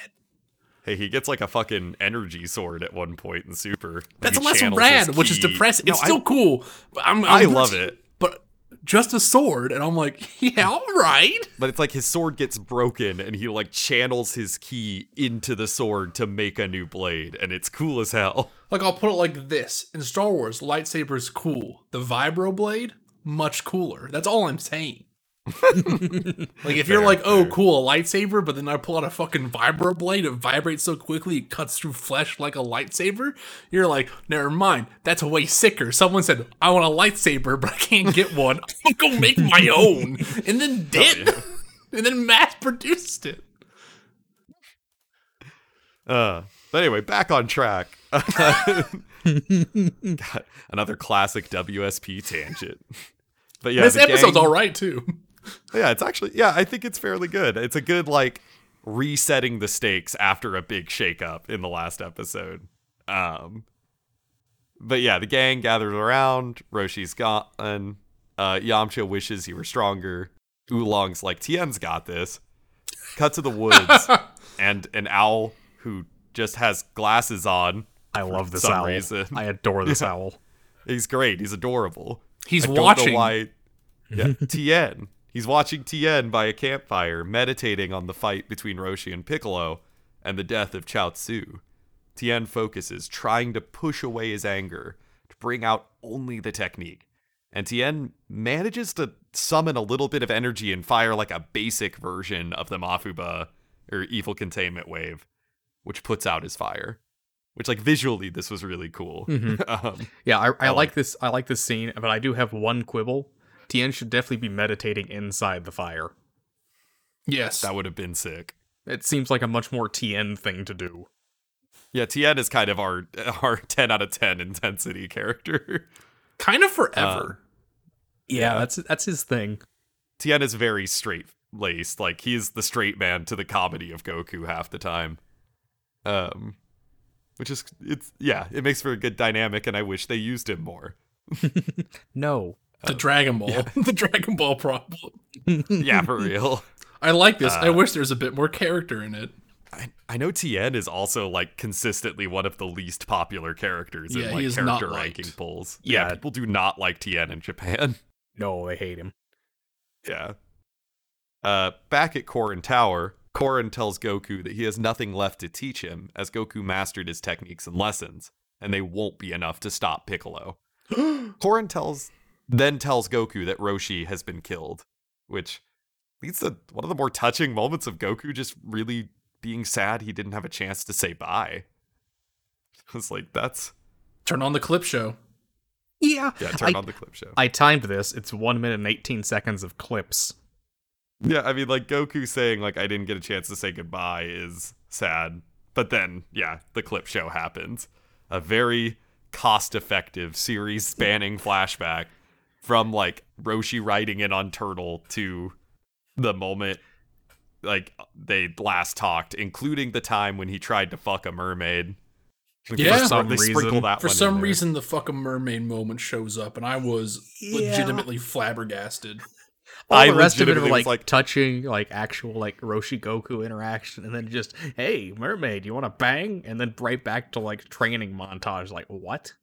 Hey, he gets like a fucking energy sword at one point in Super. That's less rad, which is depressing. No, it's I- still cool. But I'm, I I'm love it. But just a sword, and I'm like, yeah, all right. But it's like his sword gets broken and he like channels his ki into the sword to make a new blade, and it's cool as hell. Like I'll put it like this: in Star Wars, lightsaber's cool. The vibro blade, much cooler. That's all I'm saying. like if you're like, oh, fair. cool, a lightsaber, but then I pull out a fucking vibro blade, it vibrates so quickly it cuts through flesh like a lightsaber. You're like, never mind, that's way sicker. Someone said, I want a lightsaber, but I can't get one. I'm gonna go make my own, and then did, and then mass produced it. Uh, but anyway, back on track. God, another classic WSP tangent. But yeah, this episode's gang- all right too. Yeah, it's actually yeah, I think it's fairly good. It's a good like resetting the stakes after a big shakeup in the last episode. Um But yeah, the gang gathers around, Roshi's gone, uh Yamcha wishes he were stronger. Oolong's like Tien's got this. Cut to the woods and an owl who just has glasses on. I love this owl. reason. I adore this owl. He's great. He's adorable. He's I don't know watching. why. Yeah, Tien. He's watching Tien by a campfire, meditating on the fight between Roshi and Piccolo and the death of Chiaotzu. Tien focuses, trying to push away his anger, to bring out only the technique. And Tien manages to summon a little bit of energy and fire like a basic version of the Mafuba or evil containment wave, which puts out his fire. Which, like, visually, this was really cool. um, Yeah, I, I, I like like- this. I like this scene, but I do have one quibble. Tien should definitely be meditating inside the fire. yes, that would have been sick. It seems like a much more Tien thing to do. Yeah, Tien is kind of our our ten out of ten intensity character. kind of forever. Yeah, Yeah. that's that's his thing. Tien is very straight laced. Like he's the straight man to the comedy of Goku half the time. Um which is it's yeah, it makes for a good dynamic and I wish they used him more. No, the Dragon Ball, the Dragon Ball problem. yeah, for real. I like this. I Uh, wish there's a bit more character in it. I, I know Tien is also like consistently one of the least popular characters Yeah, in he like is not character liked. ranking polls. Yeah. yeah, people do not like Tien in Japan. no, they hate him. Yeah. Uh, back at Korin Tower, Korin tells Goku that he has nothing left to teach him, as Goku mastered his techniques and lessons, and they won't be enough to stop Piccolo. Korin tells then tells Goku that Roshi has been killed, which leads to one of the more touching moments of Goku just really being sad he didn't have a chance to say bye. It's like that's Turn on the clip show. Yeah, yeah, turn I, on the clip show. I timed this. It's one minute and eighteen seconds of clips. Yeah, I mean, like Goku saying like I didn't get a chance to say goodbye is sad, but then yeah, the clip show happens. A very cost effective series spanning flashback from like Roshi riding in on Turtle to the moment like they last talked, including the time when he tried to fuck a mermaid. Like, Yeah. they For some they reason. sprinkle that For one some reason, the fucking mermaid moment shows up, and I was legitimately flabbergasted. All I the rest of it are was like, like- touching, like actual like Roshi Goku interaction, and then just hey mermaid, you want to bang? And then right back to like training montage. Like what?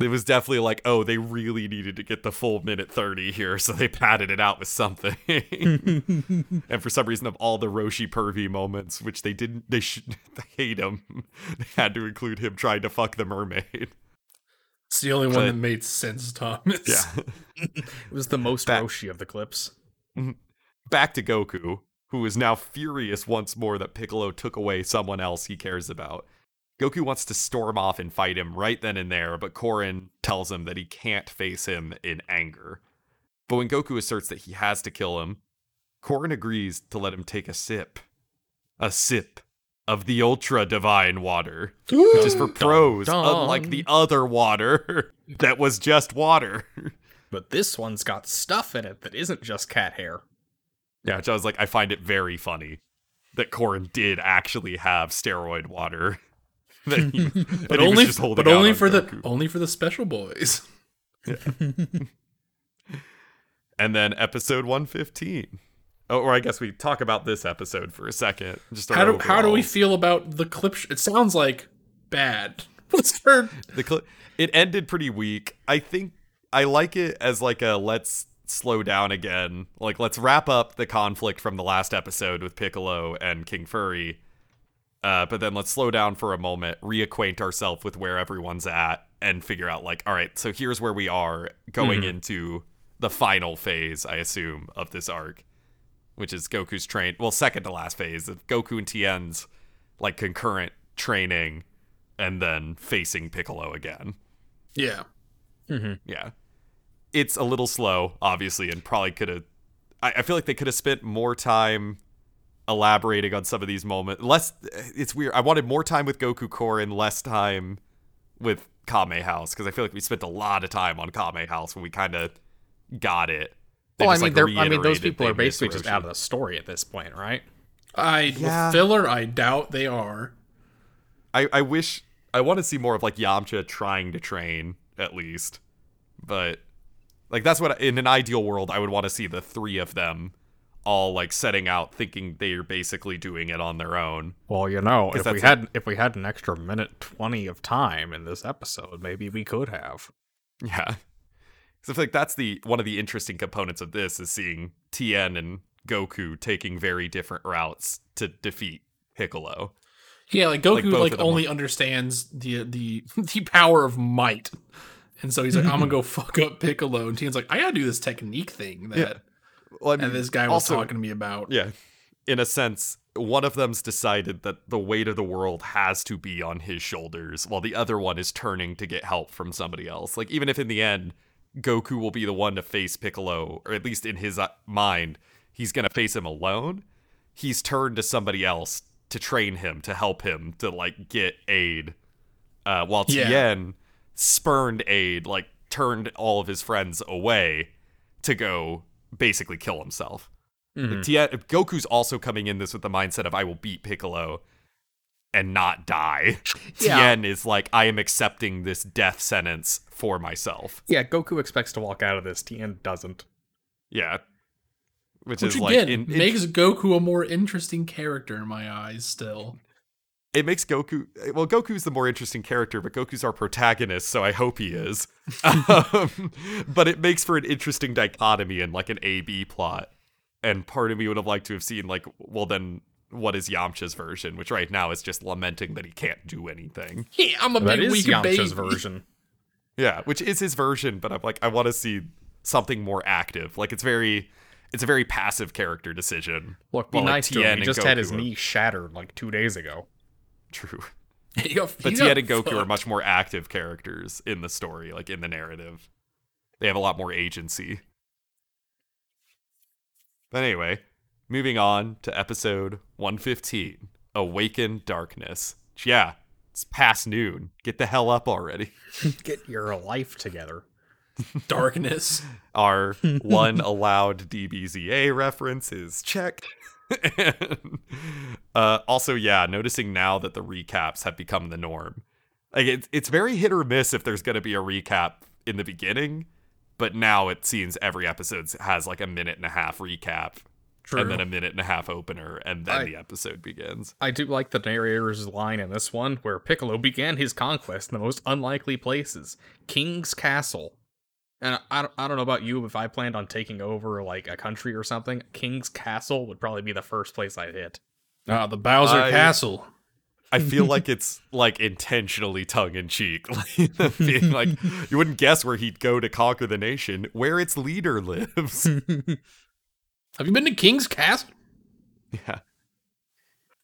It was definitely like, oh, they really needed to get the full minute 30 here, so they padded it out with something. and for some reason, of all the Roshi pervy moments, which they didn't, they should they hate him, they had to include him trying to fuck the mermaid. It's the only one that made sense, Thomas. Yeah. It was the most Back- Roshi of the clips. Mm-hmm. Back to Goku, who is now furious once more that Piccolo took away someone else he cares about. Goku wants to storm off and fight him right then and there, but Korin tells him that he can't face him in anger. But when Goku asserts that he has to kill him, Korin agrees to let him take a sip. A sip of the ultra divine water, which is for pros, dun. unlike the other water that was just water. But this one's got stuff in it that isn't just cat hair. Yeah, which I was like, I find it very funny that Korin did actually have steroid water. he, but only, but only on for the only for the special boys. And then episode 115. Oh, or I guess we talk about this episode for a second. Just How do how do we feel about the clip? Sh- it sounds like bad. What's her? the cl- it ended pretty weak. I think I like it as like a let's slow down again. Like let's wrap up the conflict from the last episode with Piccolo and King Furry. Uh, but then let's slow down for a moment, reacquaint ourselves with where everyone's at, and figure out like, all right, so here's where we are going into the final phase, I assume, of this arc, which is Goku's train. Well, second to last phase of Goku and Tien's like concurrent training, and then facing Piccolo again. Yeah. Yeah. It's a little slow, obviously, and probably could have. I, I feel like they could have spent more time elaborating on some of these moments. Less. It's weird. I wanted more time with Goku Core and less time with Kame House because I feel like we spent a lot of time on Kame House when we kind of got it. They Well, I mean, like, they're, I mean, those people are basically just out of the story at this point, right? I Yeah. with filler. I doubt they are. I, I wish I want to see more of like Yamcha trying to train at least, but like that's what in an ideal world I would want to see the three of them all like setting out thinking they're basically doing it on their own. Well, you know, if we that's had if we had an extra minute twenty of time in this episode, maybe we could have. Yeah, because I feel like that's the one of the interesting components of this is seeing Tien and Goku taking very different routes to defeat Piccolo. Yeah, like Goku Like, like, both of them only understands the the the power of might, and so he's like, "I'm gonna go fuck up Piccolo." And Tien's like, "I gotta do this technique thing that Well, I and this guy was also- talking to me about." Yeah. In a sense, one of them's decided that the weight of the world has to be on his shoulders, while the other one is turning to get help from somebody else. Like, even if in the end, Goku will be the one to face Piccolo, or at least in his uh, mind, he's going to face him alone, he's turned to somebody else to train him, to help him, to, like, get aid. Uh, while Yeah. Tien spurned aid, like, turned all of his friends away to go basically kill himself. Like, mm-hmm. Tien, Goku's also coming in this with the mindset of I will beat Piccolo and not die. Yeah. Tien is like I am accepting this death sentence for myself. Yeah, Goku expects to walk out of this. Tien doesn't. Yeah. Which, Which is again like in, in- makes Goku a more interesting character in my eyes. Still, it makes Goku well Goku's the more interesting character, but Goku's our protagonist, so I hope he is. um, but it makes for an interesting dichotomy and like an A B plot. And part of me would have liked to have seen like well then what is Yamcha's version, which right now is just lamenting that he can't do anything. yeah, I'm a That big is weak Yamcha's baby. version. Yeah, which is his version, but I'm like, I want to see something more active. Like it's very, it's a very passive character decision. Look, be While, like, nice to him. He and just had his knee shattered like two days ago. True, He got- but he Tien and Goku are much more active characters in the story, like in the narrative. They have a lot more agency. But anyway, moving on to episode 115, Awaken Darkness. Yeah, It's past noon. Get the hell up already. Get your life together. Darkness. Our one allowed DBZA reference is check. And, uh, also, yeah, noticing now that the recaps have become the norm. Like it's it's very hit or miss if there's gonna be a recap in the beginning, but now it seems every episode has like a minute and a half recap, True. and then a minute and a half opener, and then I- the episode begins. I do like the narrator's line in this one where Piccolo began his conquest in the most unlikely places King's Castle. And I, I don't know about you, but if I planned on taking over like a country or something, King's Castle would probably be the first place I'd hit. Ah, the Bowser I- Castle. I feel like it's like intentionally tongue in cheek, being like you wouldn't guess where he'd go to conquer the nation, where its leader lives. Have you been to King's Castle? yeah.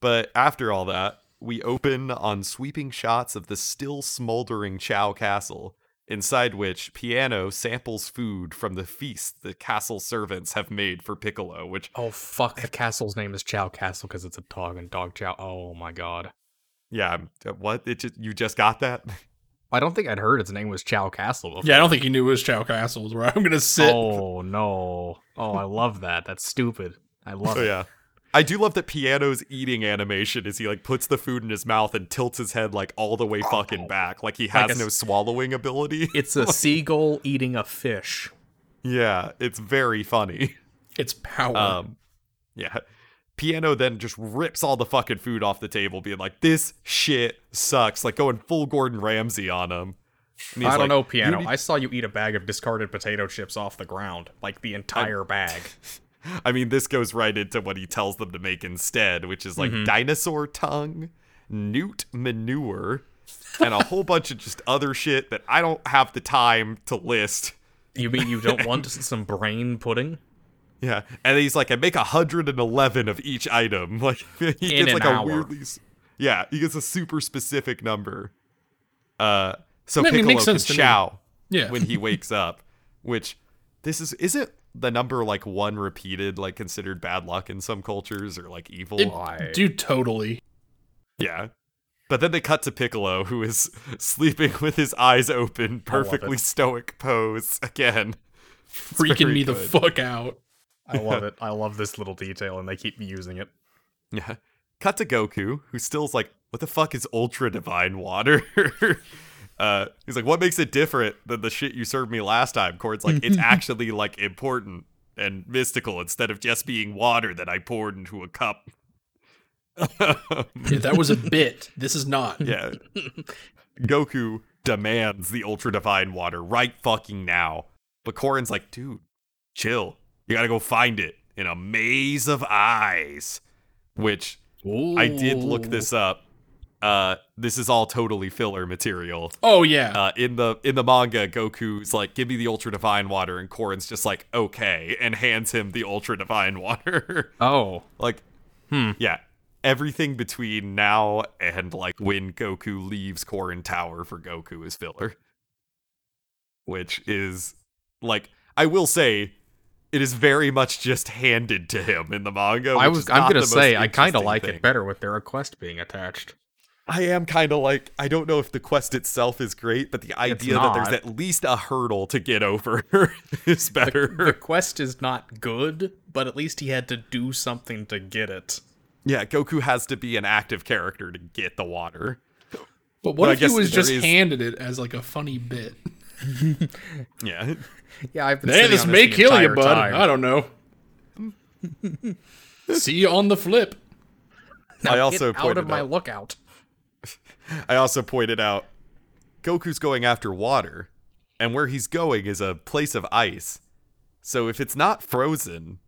But after all that, we open on sweeping shots of the still smoldering Chow Castle, inside which Piano samples food from the feast the castle servants have made for Piccolo, which Oh, fuck. The castle's name is Chow Castle because it's a dog and dog chow. Oh my god. yeah, uh, what? It just, you just got that? I don't think I'd heard its name was Chow Castle before. Yeah, I don't think he knew it was Chow Castle. Is where I'm gonna sit. Oh, no. Oh, I love that. That's stupid. I love Oh it. yeah. I do love that Piano's eating animation is he like puts the food in his mouth and tilts his head like all the way fucking back, like he has Like a no swallowing ability. It's a seagull eating a fish. yeah, it's very funny. It's power. Um, yeah. Piano then just rips all the fucking food off the table, being like, "This shit sucks," like going full Gordon Ramsay on him. I don't like, know, Piano. need- I saw you eat a bag of discarded potato chips off the ground. Like the entire bag. I mean, this goes right into what he tells them to make instead, which is like Mm-hmm. dinosaur tongue, newt manure, and a whole bunch of just other shit that I don't have the time to list. You mean you don't want some brain pudding? Yeah, and he's like, I make 111 of each item. Like he In gets like hour. a weirdly, yeah, he gets a super specific number. Uh, so Piccolo can sense to me. chow Yeah. when he wakes up, which this is isn't the number like one repeated like considered bad luck in some cultures or like evil. It- Why? dude, totally. Yeah. But then they cut to Piccolo, who is sleeping with his eyes open, perfectly stoic pose again. Freaking very me the fuck out. I love it. I love this little detail, and they keep using it. Yeah. Cut to Goku, who still's like, what the fuck is ultra divine water? Uh, he's like, what makes it different than the shit you served me last time? Cord's like, it's actually like important and mystical instead of just being water that I poured into a cup. Yeah, that was a bit. This is not. yeah. Goku demands the ultra divine water right fucking now. But Korin's like, dude, chill. You gotta go find it in a maze of eyes. Which I did look this up. Uh, this is all totally filler material. Oh yeah. Uh, in the in the manga, Goku's like, "Give me the ultra divine water," and Korin's just like, "Okay," and hands him the ultra divine water. Oh, like, yeah, everything between now and like when Goku leaves Korin Tower for Goku is filler, which is like, I will say. It is very much just handed to him in the manga. I was I'm gonna say I kind of like thing. it better with their request being attached. I am kind of like I don't know if the quest itself is great, but the idea that there's at least a hurdle to get over is better. The quest is not good, but at least he had to do something to get it. yeah, Goku has to be an active character to get the water. but what I if he guess was just is- handed it as like a funny bit? Yeah. Yeah, I've been. Hey, sitting this may the kill you, entire bud. time. I don't know. See you on the flip. Now I also get out pointed of my out- lookout. I also pointed out Goku's going after water, and where he's going is a place of ice. So if it's not frozen,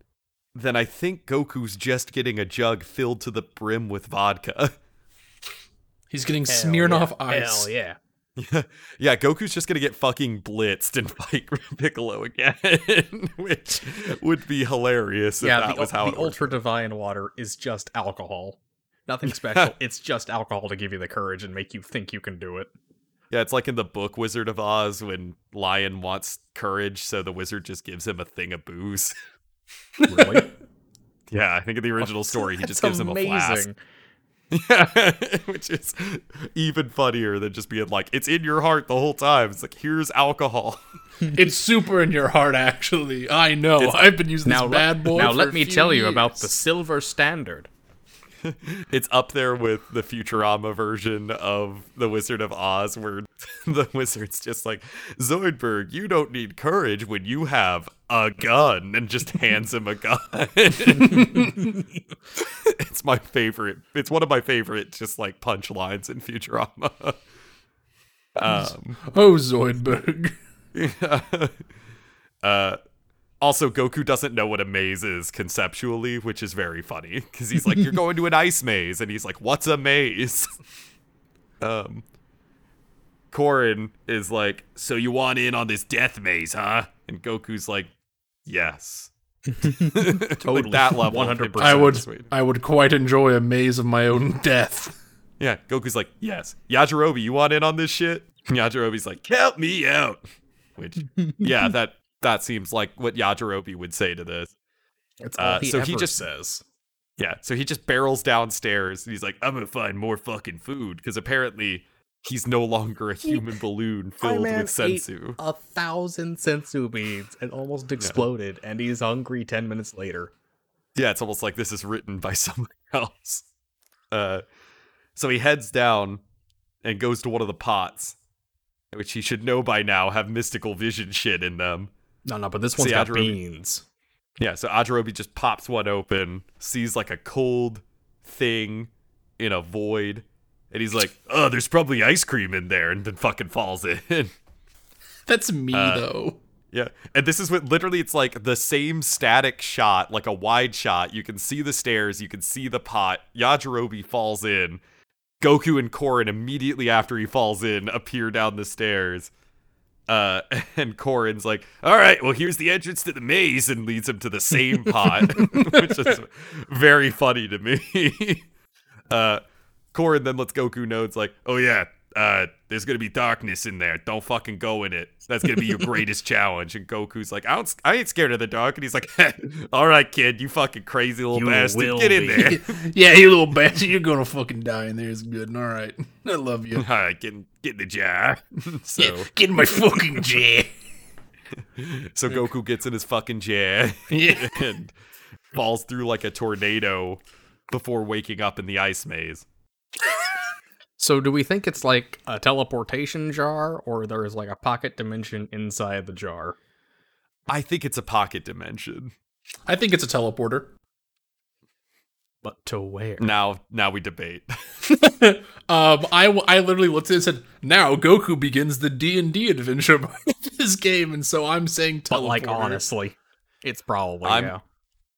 then I think Goku's just getting a jug filled to the brim with vodka. He's getting Smirnoff ice. Hell yeah. yeah, Goku's just gonna get fucking blitzed and fight Piccolo again, which would be hilarious if yeah, that the, was how the it worked. ultra divine water is just alcohol. Nothing special. it's just alcohol to give you the courage and make you think you can do it. Yeah, it's like in the book Wizard of Oz when Lion wants courage, so the wizard just gives him a thing of booze. Really? yeah, I think in the original story he just gives him a flask. Yeah, which is even funnier than just being like, it's in your heart the whole time. It's like, here's alcohol. It's super in your heart, actually. I know. It's- I've been using Now, this bad boy. now let me tell you about the silver standard. It's up there with the Futurama version of The Wizard of Oz, where the wizard's just like, Zoidberg, you don't need courage when you have a gun, and just hands him a gun. it's my favorite. It's one of my favorite, just like punchlines in Futurama. Um, Oh, Zoidberg. uh, also, Goku doesn't know what a maze is conceptually, which is very funny because he's like, "You're going to an ice maze," and he's like, "What's a maze?" um, Korin is like, "So you want in on this death maze, huh?" And Goku's like, "Yes." Totally. like that level, 100%. I would, Sweet. I would quite enjoy a maze of my own death. Yeah, Goku's like, "Yes." Yajirobe, you want in on this shit? And Yajirobe's like, "Help me out." Which, yeah, that that seems like what Yajirobe would say to this. It's all all he so he just- says. Yeah, so he just barrels downstairs and he's like, I'm gonna find more fucking food because apparently he's no longer a human balloon filled with senzu. a thousand senzu beans and almost exploded, and he's hungry ten minutes later. Yeah, it's almost like this is written by somebody else. Uh, so he heads down and goes to one of the pots, which he should know by now have mystical vision shit in them. No, no, but this See, one's got Yajirobe- beans. Yeah, so Yajirobe just pops one open, sees like a cold thing in a void, and he's like, "Oh, there's probably ice cream in there," and then fucking falls in. That's me, Uh, though. yeah, and this is what literally it's like the same static shot, like a wide shot. You can see the stairs, you can see the pot. Yajirobe falls in. Goku and Korin immediately after he falls in appear down the stairs. Uh, and Korin's like, "All right, well, here's the entrance to the maze," and leads him to the same pot, which is very funny to me. uh, Korin then lets Goku know it's like, "Oh yeah, uh, there's gonna be darkness in there. Don't fucking go in it. That's gonna be your greatest challenge." And Goku's like, "I don't, I ain't scared of the dark." And he's like, "All right, kid, you fucking crazy little You bastard, get in be." there." yeah, you little bastard, you're gonna fucking die in there. It's good. All right, I love you. All right, get in, get in the jar. so, Yeah, get in my fucking jar. so Goku gets in his fucking jar. Yeah. and falls through like a tornado before waking up in the ice maze. So, do we think it's like a teleportation jar, or there's like a pocket dimension inside the jar? I think it's a pocket dimension. I think it's a teleporter. But to where? Now, now we debate. Um, I, I literally looked at it and said, "Now Goku begins the D and D adventure of this game," and so I'm saying teleporter. But like honestly, it's probably I'm- yeah.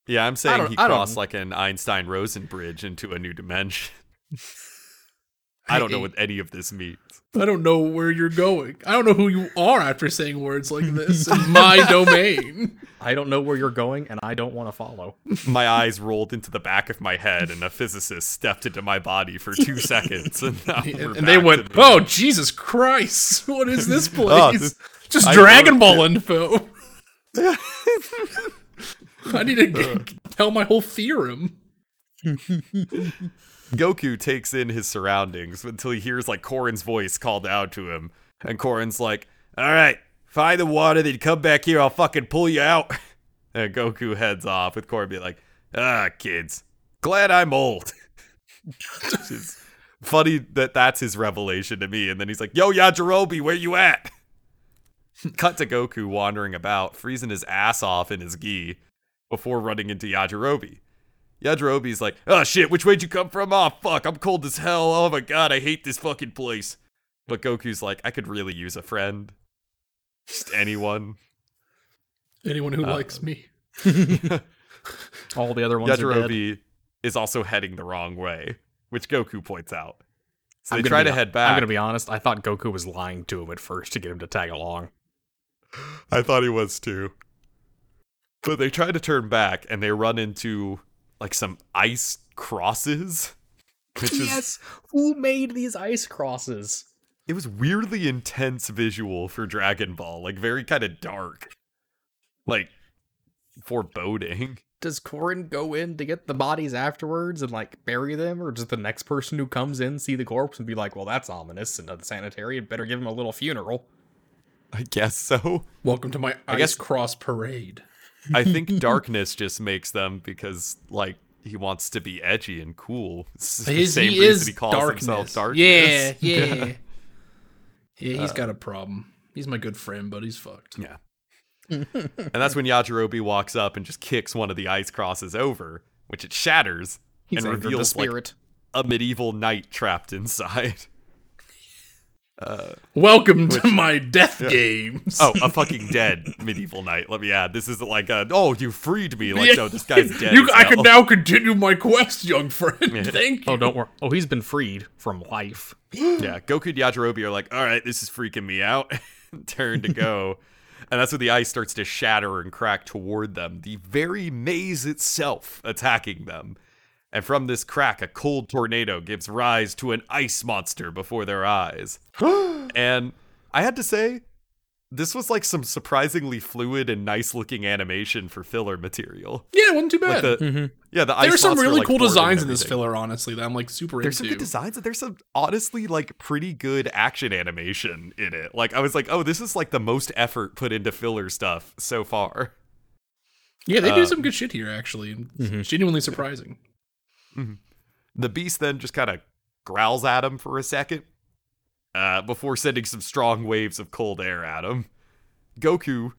Yeah, I'm saying he crossed like an Einstein Rosen bridge into a new dimension. I don't know what any of this means. I don't know where you're going. I don't know who you are after saying words like this in my domain. I don't know where you're going, and I don't want to follow. My eyes rolled into the back of my head, and a physicist stepped into my body for two seconds, and, And, and they went, "Oh Jesus Christ! What is this oh, place? Oh, this- Just I Dragon Ball info." I need to g- tell my whole theorem. Goku takes in his surroundings until he hears like Korin's voice called out to him, and Korin's like, "All right, find the water, then come back here. I'll fucking pull you out." And Goku heads off with Korin being like, "Ah, kids, glad I'm old." Which is funny that that's his revelation to me. And then he's like, "Yo, Yajirobe, where you at?" Cut to Goku wandering about, freezing his ass off in his gi before running into Yajirobe. Yajirobe's like, oh shit, which way'd you come from? Oh fuck, I'm cold as hell. Oh my god, I hate this fucking place. But Goku's like, I could really use a friend. Just anyone. Anyone who Uh, likes me. All the other ones are dead. Yajirobe is also heading the wrong way, which Goku points out. So I'm they gonna try be- to head back. I'm gonna be honest. I thought Goku was lying to him at first to get him to tag along. I thought he was too. But they try to turn back and they run into like some ice crosses. Which is who made these ice crosses? it was weirdly intense visual for Dragon Ball, like very kind of dark, like foreboding. does Korin go in to get the bodies afterwards and like bury them, or does the next person who comes in see the corpse and be like, "Well, that's ominous and unsanitary. and better give him a little funeral." I guess so. Welcome to my I ice guess- cross parade. I think darkness just makes them because like he wants to be edgy and cool. It's the His, same he reason is he calls darkness. himself darkness. Yeah, yeah. yeah, Uh, he's got a problem. He's my good friend, but he's fucked. Yeah. and that's when Yajirobe walks up and just kicks one of the ice crosses over, which it shatters He's and the reveals like a medieval knight trapped inside. Welcome to my death games. Oh, a fucking dead medieval knight. Let me add. This isn't like a oh you freed me. Like Yeah. no, this guy's dead. You, I can now continue my quest, young friend. Thank you. Oh, don't worry. Oh, he's been freed from life. Yeah, Goku and Yajirobe are like, all right, this is freaking me out. Turn to go. and that's when the ice starts to shatter and crack toward them. The very maze itself attacking them. And from this crack, a cold tornado gives rise to an ice monster before their eyes. and I had to say, this was like some surprisingly fluid and nice looking animation for filler material. Yeah, it wasn't too Like bad. the, Yeah, the ice There's some monster, really like, cool designs in this filler, honestly, that I'm like super into. There's some good designs. and There's some honestly like pretty good action animation in it. Like I was like, oh, this is like the most effort put into filler stuff so far. yeah, they do uh, some good shit here, actually. It's genuinely surprising. The beast then just kind of growls at him for a second, uh, before sending some strong waves of cold air at him. Goku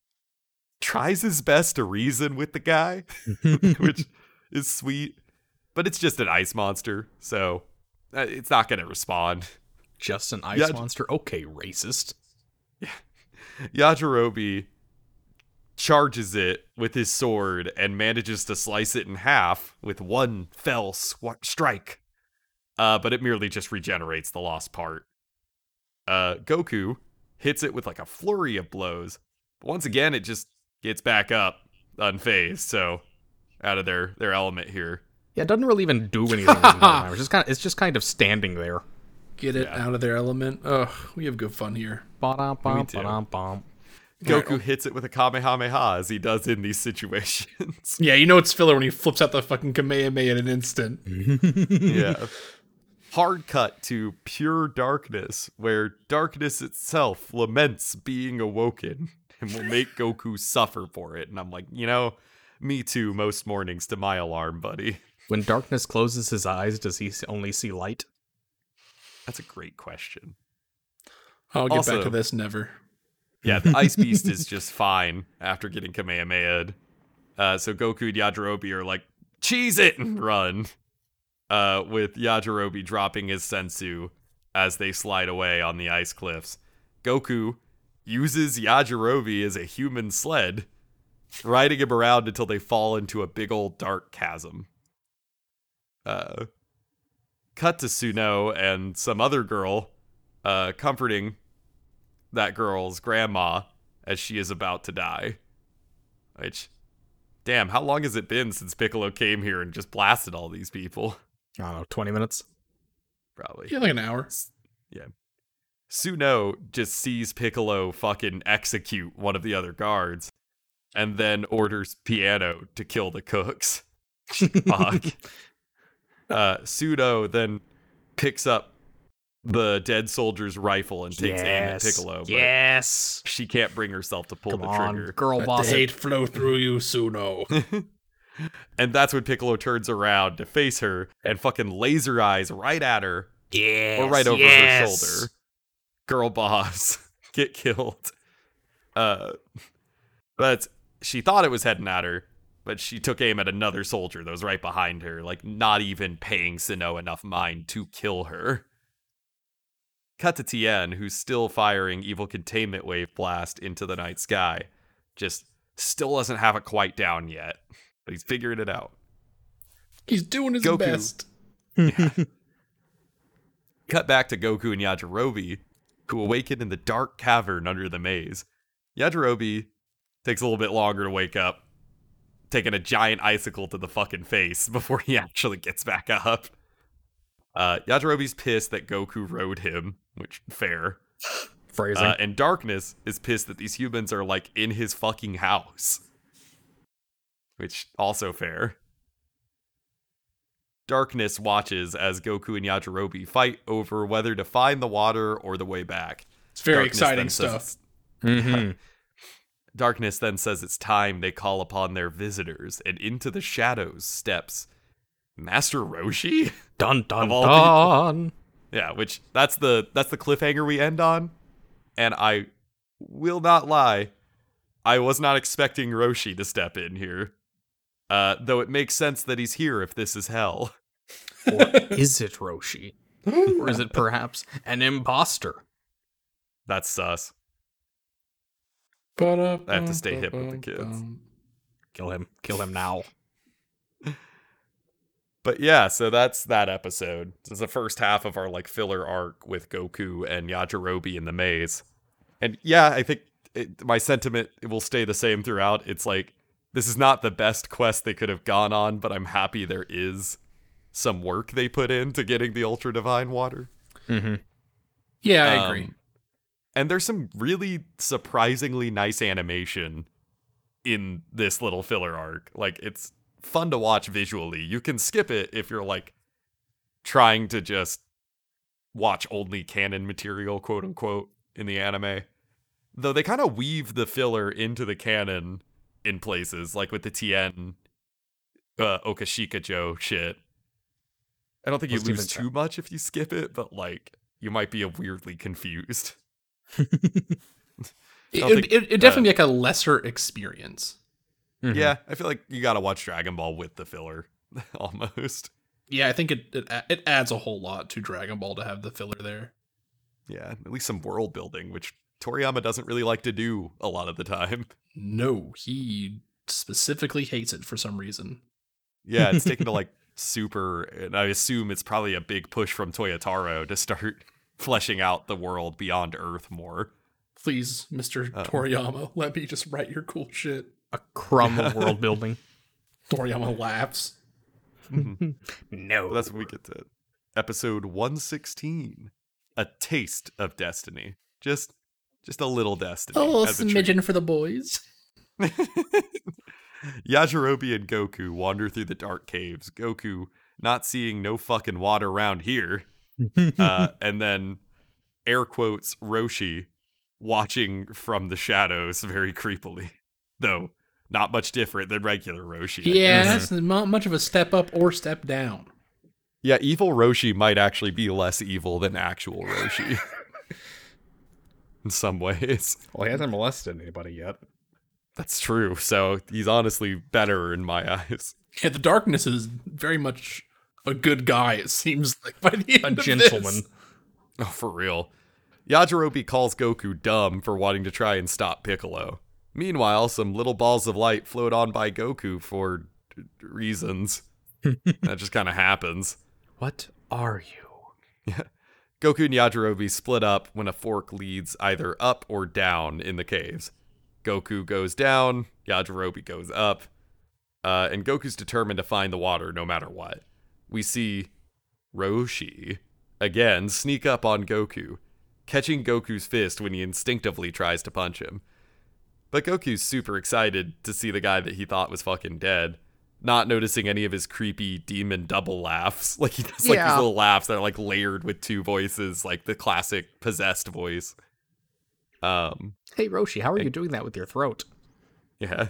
tries his best to reason with the guy, which is sweet, but it's just an ice monster, so uh, it's not gonna respond. Just an ice monster. Okay, racist. Yeah. Yajirobe charges it with his sword and manages to slice it in half with one fell sw- strike. Uh, but it merely just regenerates the lost part. Uh, Goku hits it with like a flurry of blows. But once again, it just gets back up unfazed. So out of their their element here. Yeah, it doesn't really even do anything. this entire time. It's just kind of, it's just kind of standing there. Get it Yeah. out of their element. Oh, we have good fun here. Ba-dum-bum, too. ba-dum-bum. Goku hits it with a Kamehameha as he does in these situations. Yeah, you know it's filler when he flips out the fucking Kamehameha in an instant. yeah. Hard cut to pure darkness, where darkness itself laments being awoken and will make Goku suffer for it. And I'm like, you know, me too, most mornings to my alarm, buddy. When darkness closes his eyes, does he only see light? That's a great question. I'll get Also- back to this never. Yeah, the Ice Beast is just fine after getting Kamehameha'd. Uh, so Goku and Yajirobe are like, cheese it and run. Uh, with Yajirobe dropping his senzu as they slide away on the ice cliffs. Goku uses Yajirobe as a human sled, riding him around until they fall into a big old dark chasm. Uh, cut to Suno and some other girl uh, comforting that girl's grandma as she is about to die. Which, damn, how long has it been since Piccolo came here and just blasted all these people? I don't know, 20 minutes? Probably. Yeah, like an hour. Yeah. Suno just sees Piccolo fucking execute one of the other guards and then orders Piano to kill the cooks. Fuck. uh, Suno then picks up the dead soldier's rifle and takes aim at Piccolo, but yes. she can't bring herself to pull Come the on, trigger. girl Let boss. the it. hate flow through you, Suno. And that's when Piccolo turns around to face her and fucking laser eyes right at her Yes, or right over her yes. shoulder. Girl boss, get killed. Uh, but she thought it was heading at her, but she took aim at another soldier that was right behind her, like not even paying Suno enough mind to kill her. Cut to Tien, who's still firing evil containment wave blast into the night sky. Just still doesn't have it quite down yet, but he's figuring it out. He's doing his Goku. best. Cut back to Goku and Yajirobe, who awaken in the dark cavern under the maze. Yajirobe takes a little bit longer to wake up, taking a giant icicle to the fucking face before he actually gets back up. Uh, Yajirobe's pissed that Goku rode him, which fair. Phrasing. Uh, and Darkness is pissed that these humans are like in his fucking house. which also fair. Darkness watches as Goku and Yajirobe fight over whether to find the water or the way back. It's very Darkness exciting stuff. Mm-hmm. Darkness then says it's time they call upon their visitors, and into the shadows steps Master Roshi. Dun dun dun. Yeah, which that's the that's the cliffhanger we end on. And I will not lie, I was not expecting Roshi to step in here. Uh, though it makes sense that he's here if this is hell. Or is it Roshi? or is it perhaps an imposter? That's sus. I I have to stay hip with the kids. Kill him. Kill him now. But yeah, so that's that episode. This is the first half of our like filler arc with Goku and Yajirobe in the maze. And yeah, I think it, my sentiment will stay the same throughout. It's like this is not the best quest they could have gone on, but I'm happy there is some work they put into getting the ultra divine water. Mm-hmm. Yeah, I Um, agree. And there's some really surprisingly nice animation in this little filler arc. Like it's fun to watch visually. You can skip it if you're like trying to just watch only canon material, quote unquote, in the anime. Though they kind of weave the filler into the canon in places, like with the Tien uh, Okashika Joe shit. I don't think you lose too much if you skip it, but like you might be weirdly confused. It, it, it definitely be like a lesser experience. Mm-hmm. Yeah, I feel like you got to watch Dragon Ball with the filler almost. Yeah, I think it, it it adds a whole lot to Dragon Ball to have the filler there. Yeah, at least some world building, which Toriyama doesn't really like to do a lot of the time. No, he specifically hates it for some reason. Yeah, it's taken to like super, and I assume it's probably a big push from Toyotaro to start fleshing out the world beyond Earth more. Please, Mr. Um, Toriyama, let me just write your cool shit. A crumb of world building. Toriyama laughs. No. Well, that's when we get to episode 116 A Taste of Destiny. Just just a little destiny. Oh, a treat. smidgen for the boys. Yajirobe and Goku wander through the dark caves. Goku not seeing no fucking water around here. uh, and then air quotes Roshi watching from the shadows very creepily. Though not much different than regular Roshi. Yeah, that's not much of a step up or step down. Yeah, evil Roshi might actually be less evil than actual Roshi. In some ways. well, he hasn't molested anybody yet. That's true. So he's honestly better in my eyes. Yeah, the darkness is very much a good guy. It seems like by the A end of gentleman. this. Oh, for real. Yajirobe calls Goku dumb for wanting to try and stop Piccolo. Meanwhile, some little balls of light float on by Goku for reasons. that just kind of happens. What are you? Goku and Yajirobe split up when a fork leads either up or down in the caves. Goku goes down, Yajirobe goes up, uh, and Goku's determined to find the water no matter what. We see Roshi again sneak up on Goku, catching Goku's fist when he instinctively tries to punch him. But Goku's super excited to see the guy that he thought was fucking dead, not noticing any of his creepy demon double laughs. Like he does like Yeah. these little laughs that are like layered with two voices, like the classic possessed voice. Um, Hey Roshi, how are you doing that with your throat? yeah.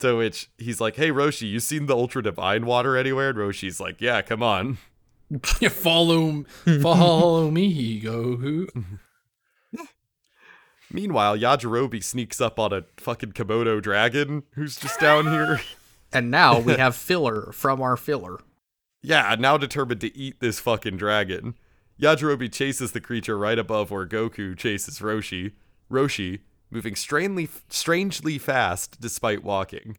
To which he's like, "Hey Roshi, you seen the ultra divine water anywhere?" And Roshi's like, "Yeah, come on." Follow, follow me, Goku. Meanwhile, Yajirobe sneaks up on a fucking Komodo dragon who's just down here. And now we have filler from our filler. Yeah, now determined to eat this fucking dragon. Yajirobe chases the creature right above where Goku chases Roshi. Roshi, moving strangely, strangely fast despite walking.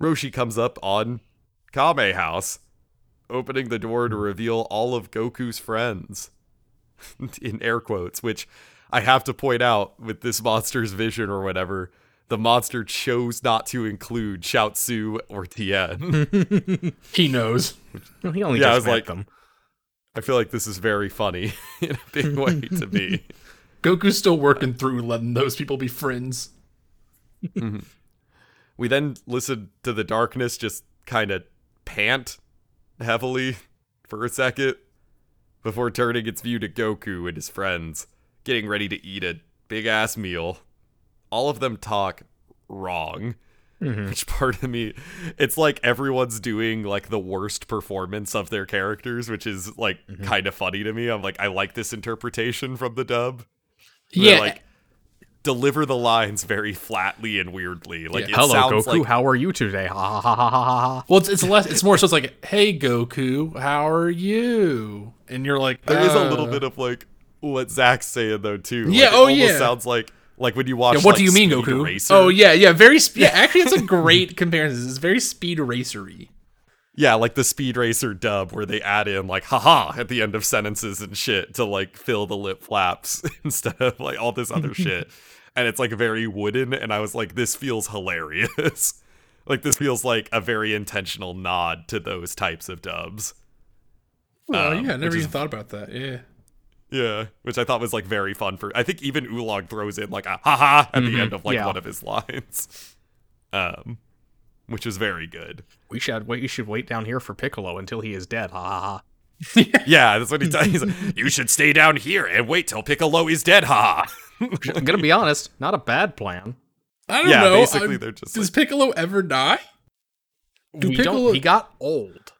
Roshi comes up on Kame House, opening the door to reveal all of Goku's friends. In air quotes, which I have to point out with this monster's vision or whatever, the monster chose not to include Chiaotzu or Tien. He knows. Well, he only Yeah, I was met like- them. I feel like this is very funny in a big way to me. Goku's still working through letting those people be friends. Mm-hmm. We then listen to the darkness just kind of pant heavily for a second before turning its view to Goku and his friends, getting ready to eat a big ass meal. All of them talk wrong. Which part of me, it's like everyone's doing like the worst performance of their characters, which is like kind of funny to me. I'm like, I like this interpretation from the dub. Yeah. like deliver the lines very flatly and weirdly. Like it Hello, Goku. like How are you today? Ha ha ha ha ha ha. well, it's, it's less. It's more so. It's like, hey Goku, how are you? And you're like, there is a little "Uh." bit of like what Zach's saying though too. Like, Yeah, it oh, almost yeah. Sounds like like when you watch. Yeah, what like, do you mean, Goku? Racer. Oh yeah, yeah. Very. Sp- yeah, actually, it's a great comparison. It's very speed racery. Yeah, like the Speed Racer dub where they add in like haha at the end of sentences and shit to like fill the lip flaps instead of like all this other shit. And it's like very wooden and I was like this feels hilarious. like this feels like a very intentional nod to those types of dubs. Oh Um, yeah, I never which is- even thought about that. Yeah. Yeah, which I thought was like very fun for. I think even Oolong throws in like a haha at the end of like yeah. one of his lines. Um which is very good. We should wait. You should wait down here for Piccolo until he is dead. Ha ha ha. Yeah, that's what he does. He's like, you should stay down here and wait till Piccolo is dead, Ha. I'm gonna be honest. Not a bad plan. I don't Yeah, know. basically I'm- they're just Does like- Piccolo ever die? Do we Piccolo- don't. He got old.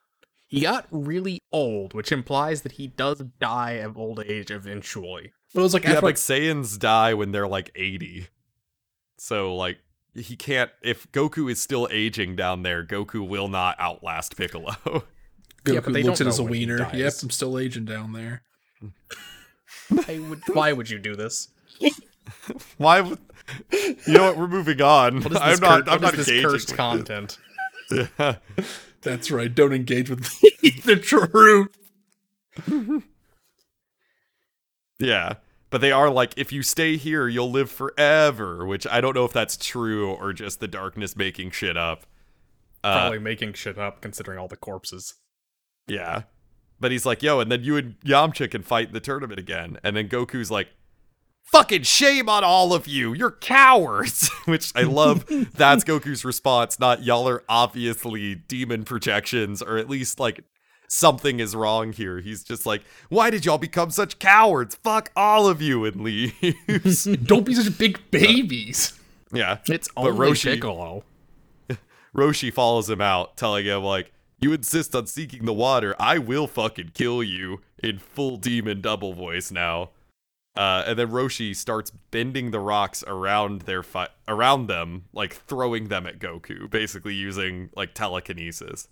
He got really old, which implies that he does die of old age eventually. But it was like Yeah, after but like Saiyans die when they're like 80. So like he can't if Goku is still aging down there, Goku will not outlast Piccolo. Goku Yeah, but they looks don't at his know when he wiener. Yep, I'm still aging down there. Why would, why would you do this? Why would You know what, we're moving on. What is this, I'm not cur- I'm what not is this cursed content? Yeah. That's right. Don't engage with the truth. Yeah. But they are like, if you stay here, you'll live forever, which I don't know if that's true or just the darkness making shit up. Uh, Probably making shit up considering all the corpses. Yeah. But he's like, yo, and then you and Yamcha can fight in the tournament again. And then Goku's like, fucking shame on all of you. You're cowards. Which I love. That's Goku's response, not y'all are obviously demon projections, or at least like something is wrong here. He's just like, why did y'all become such cowards? Fuck all of you and leaves. Don't be such big uh, babies. yeah. It's But only Roshi- Piccolo. Roshi follows him out, telling him, like, you insist on seeking the water, I will fucking kill you in full demon double voice now. Uh, and then Roshi starts bending the rocks around their fi- around them, like throwing them at Goku, basically using like telekinesis.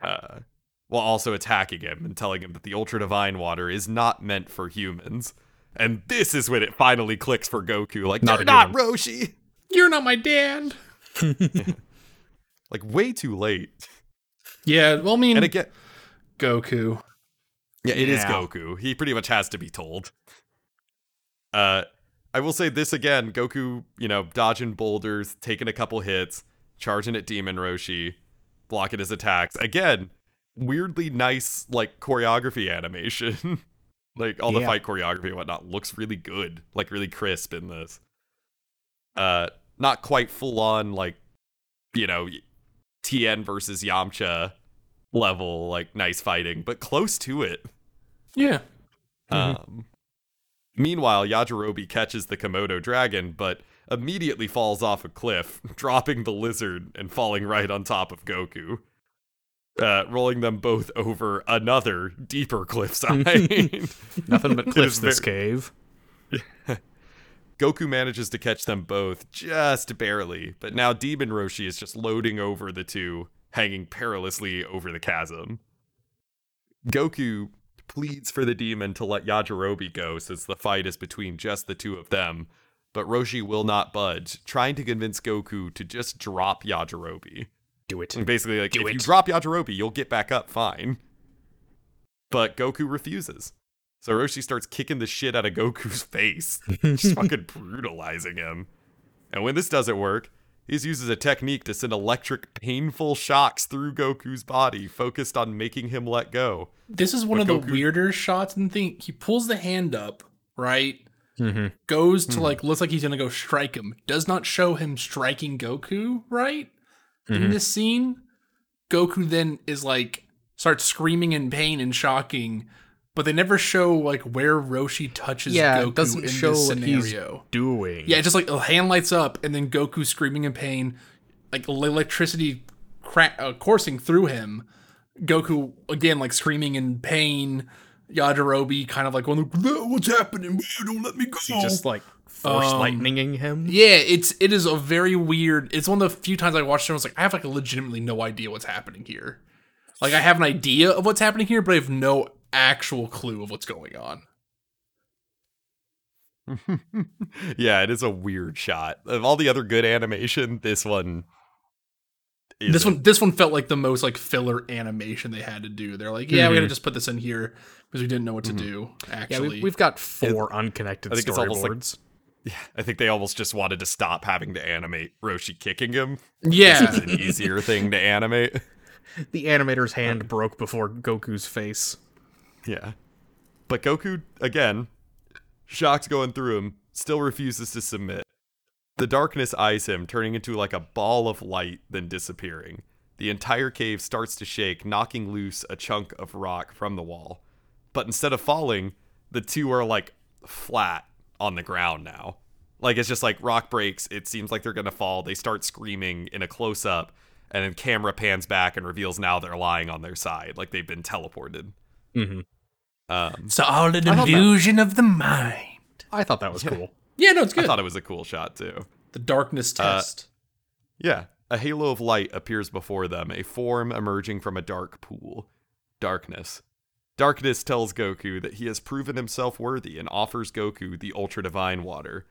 Uh, while also attacking him and telling him that the ultra divine water is not meant for humans. And this is when it finally clicks for Goku, like, Not "You're not human." Roshi. You're not my dad. Like way too late. Yeah, well, I mean, And again, Goku. Yeah, it is Yeah. Goku. He pretty much has to be told. Uh, I will say this again: Goku, you know, dodging boulders, taking a couple hits, charging at Demon Roshi, blocking his attacks. Again, weirdly nice like choreography animation. like all the fight choreography and whatnot looks really good, like really crisp in this. Uh, not quite full on like, you know, Tien versus Yamcha level like nice fighting, but close to it. Yeah. Um, meanwhile, Yajirobe catches the Komodo dragon, but immediately falls off a cliff, dropping the lizard and falling right on top of Goku, uh, rolling them both over another deeper cliffside. Nothing but cliffs this very- cave. Goku manages to catch them both just barely, but now Demon Roshi is just loading over the two, hanging perilously over the chasm. Goku pleads for the demon to let Yajirobe go since the fight is between just the two of them, but Roshi will not budge, trying to convince Goku to just drop Yajirobe. Do it. And basically, like, Do if you drop Yajirobe, you'll get back up fine. But Goku refuses. So Roshi starts kicking the shit out of Goku's face, just fucking brutalizing him. And when this doesn't work, he uses a technique to send electric, painful shocks through Goku's body, focused on making him let go. This is one But of the Goku- weirder shots and thing. He pulls the hand up, right? Mm-hmm. goes to like looks like he's gonna go strike him. Does not show him striking Goku, right? In Mhm. this scene, Goku then is like starts screaming in pain and shocking, but they never show like where Roshi touches Yeah, it Goku doesn't in show this what he's- scenario. Doing. Yeah, just like the hand lights up and then Goku screaming in pain, like electricity cra- uh, coursing through him. Goku again like screaming in pain. Yajirobe kind of like, "Well, what's happening? Don't let me go!" just like force Um, lightninging him. Yeah, it's it is a very weird. It's one of the few times I watched it. I was like, I have like legitimately no idea what's happening here. Like I have an idea of what's happening here, but I have no actual clue of what's going on. yeah, it is a weird shot. Of all the other good animation, this one. This isn't. one, this one felt like the most like filler animation they had to do. They're like, yeah, we got to Mhm. just put this in here because we didn't know what to do. Yeah, Actually, we've, we've got four unconnected I think it's almost like- storyboards. I think they almost just wanted to stop having to animate Roshi kicking him. yeah, It's an easier thing to animate. the animator's hand broke before Goku's face. Yeah. But Goku, again, shock's going through him, still refuses to submit. The darkness eyes him, turning into like a ball of light, then disappearing. The entire cave starts to shake, knocking loose a chunk of rock from the wall. But instead of falling, the two are like flat on the ground now. Like it's just like rock breaks, it seems like they're gonna fall. They start screaming in a close up, and then camera pans back and reveals now they're lying on their side, like they've been teleported. Hmm Um, it's all an thought that- illusion of the mind. I thought that was cool. Yeah, no, it's good. I thought it was a cool shot too. the darkness Uh, test. Yeah, a halo of light appears before them, a form emerging from a dark pool. Darkness. Darkness tells Goku that he has proven himself worthy and offers Goku the Ultra Divine Water.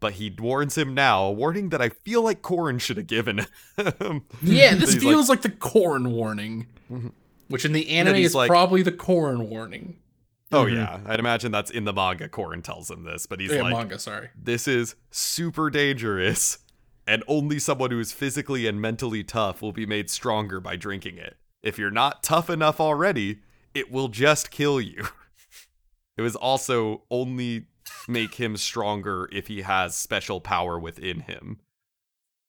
But he warns him now, a warning that I feel like Korin should have given him. yeah, this He's like- feels like, the Korin warning, which in the anime is like- probably the Korin warning. oh, Mhm. yeah. I'd imagine that's in the manga. Korin tells him this, but he's yeah, like, manga. Sorry. this is super dangerous, and only someone who is physically and mentally tough will be made stronger by drinking it. If you're not tough enough already, it will just kill you. it was also only make him stronger if he has special power within him.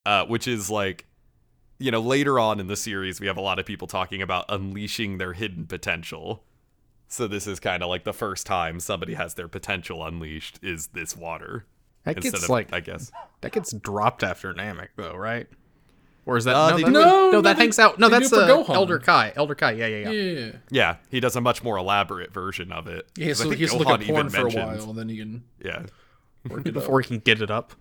Uh, which is like, you know, later on in the series, we have a lot of people talking about unleashing their hidden potential. So this is kind of like the first time somebody has their potential unleashed is this water. That gets of, like I guess. that gets dropped after Namek though, right? Or is that Uh, no, that, do no, No, that they- hangs out. No, that's it for uh, Gohan. Elder Kai. Elder Kai. Yeah, yeah, Yeah, yeah. yeah, Yeah, he does a much more elaborate version of it. yeah. 'Cause I So think he has to look at porn for a while, and then you can Yeah. work it up. Before he can get it up.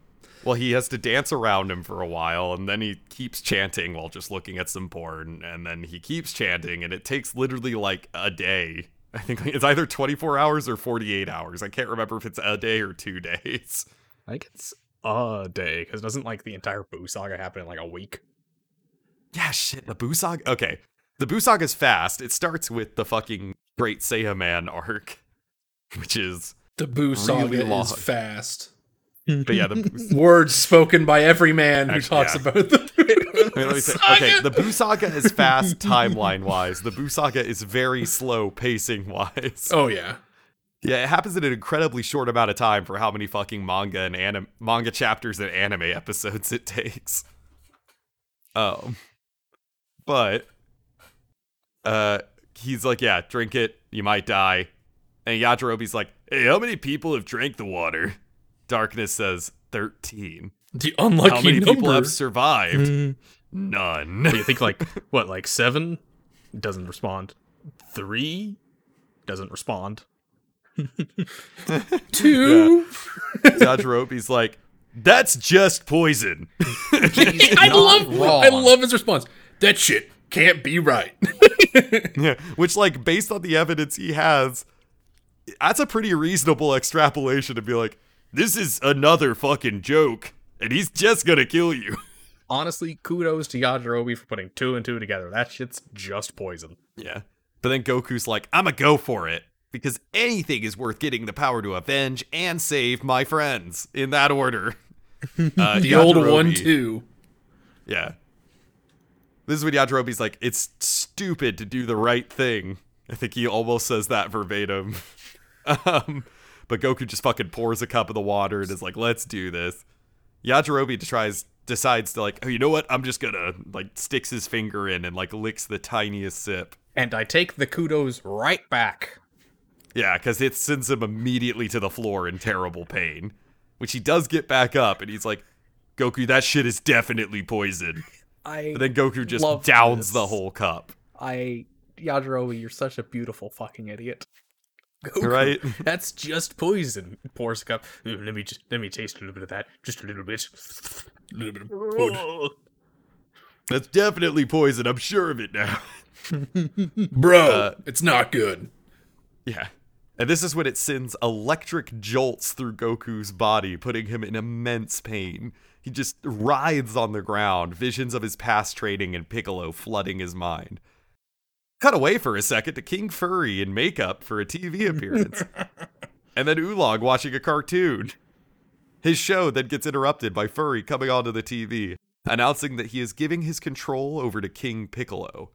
Well, he has to dance around him for a while, and then he keeps chanting while just looking at some porn, and then he keeps chanting, and it takes literally like a day. I think it's either 24 hours or 48 hours. I can't remember if it's a day or two days. I think it's a day because doesn't like the entire Buu saga happen in like a week? Yeah, shit. The Buu Saga. Okay. The Buu is fast. It starts with the fucking Great Saiyaman arc, which is. The Buu saga Really long. is fast. But yeah, the Words spoken by every man who Actually, talks yeah. about the I mean, let me say, okay, the Buu Saga is fast timeline wise. The Buu Saga is very slow pacing wise. Oh yeah. Yeah, it happens in an incredibly short amount of time for how many fucking manga and anim- manga chapters and anime episodes it takes. Um, but uh, he's like, yeah, drink it, you might die. And Yajirobe's like, hey, how many people have drank the water? Darkness says thirteen. The How unlucky many people have survived? Mm. None. Do you think like what, like seven? Doesn't respond. Three doesn't respond. Two. Yajirobe's like, that's just poison. I love. wrong. I love his response. That shit can't be right. Yeah, which like based on the evidence he has, that's a pretty reasonable extrapolation to be like, this is another fucking joke, and he's just gonna kill you. Honestly, kudos to Yajirobe for putting two and two together. That shit's just poison. Yeah. But then Goku's like, I'ma go for it. Because anything is worth getting the power to avenge and save my friends. In that order. Uh, the old one too. Yeah. This is when Yajirobe's like, it's stupid to do the right thing. I think he almost says that verbatim. um, but but Goku just fucking pours a cup of the water and is like, "Let's do this." Yajirobe tries decides to like, "Oh, you know what? I'm just gonna like sticks his finger in and like licks the tiniest sip." And I take the kudos right back. Yeah, because it sends him immediately to the floor in terrible pain, which he does get back up, and he's like, "Goku, that shit is definitely poison." I But then Goku just downs this. the whole cup, I Yajirobe, you're such a beautiful fucking idiot. Goku, right? That's just poison. Pours a cup. "Mm, Let me just let me taste a little bit of that. Just a little bit. little bit of pud. That's definitely poison. I'm sure of it now. Bro, Uh, it's not good. Yeah. And this is when it sends electric jolts through Goku's body, putting him in immense pain. He just writhes on the ground, visions of his past training and Piccolo flooding his mind. Cut away for a second to King Furry in makeup for a TV appearance. and then Oolong watching a cartoon. His show then gets interrupted by Furry coming onto the TV, announcing that he is giving his control over to King Piccolo.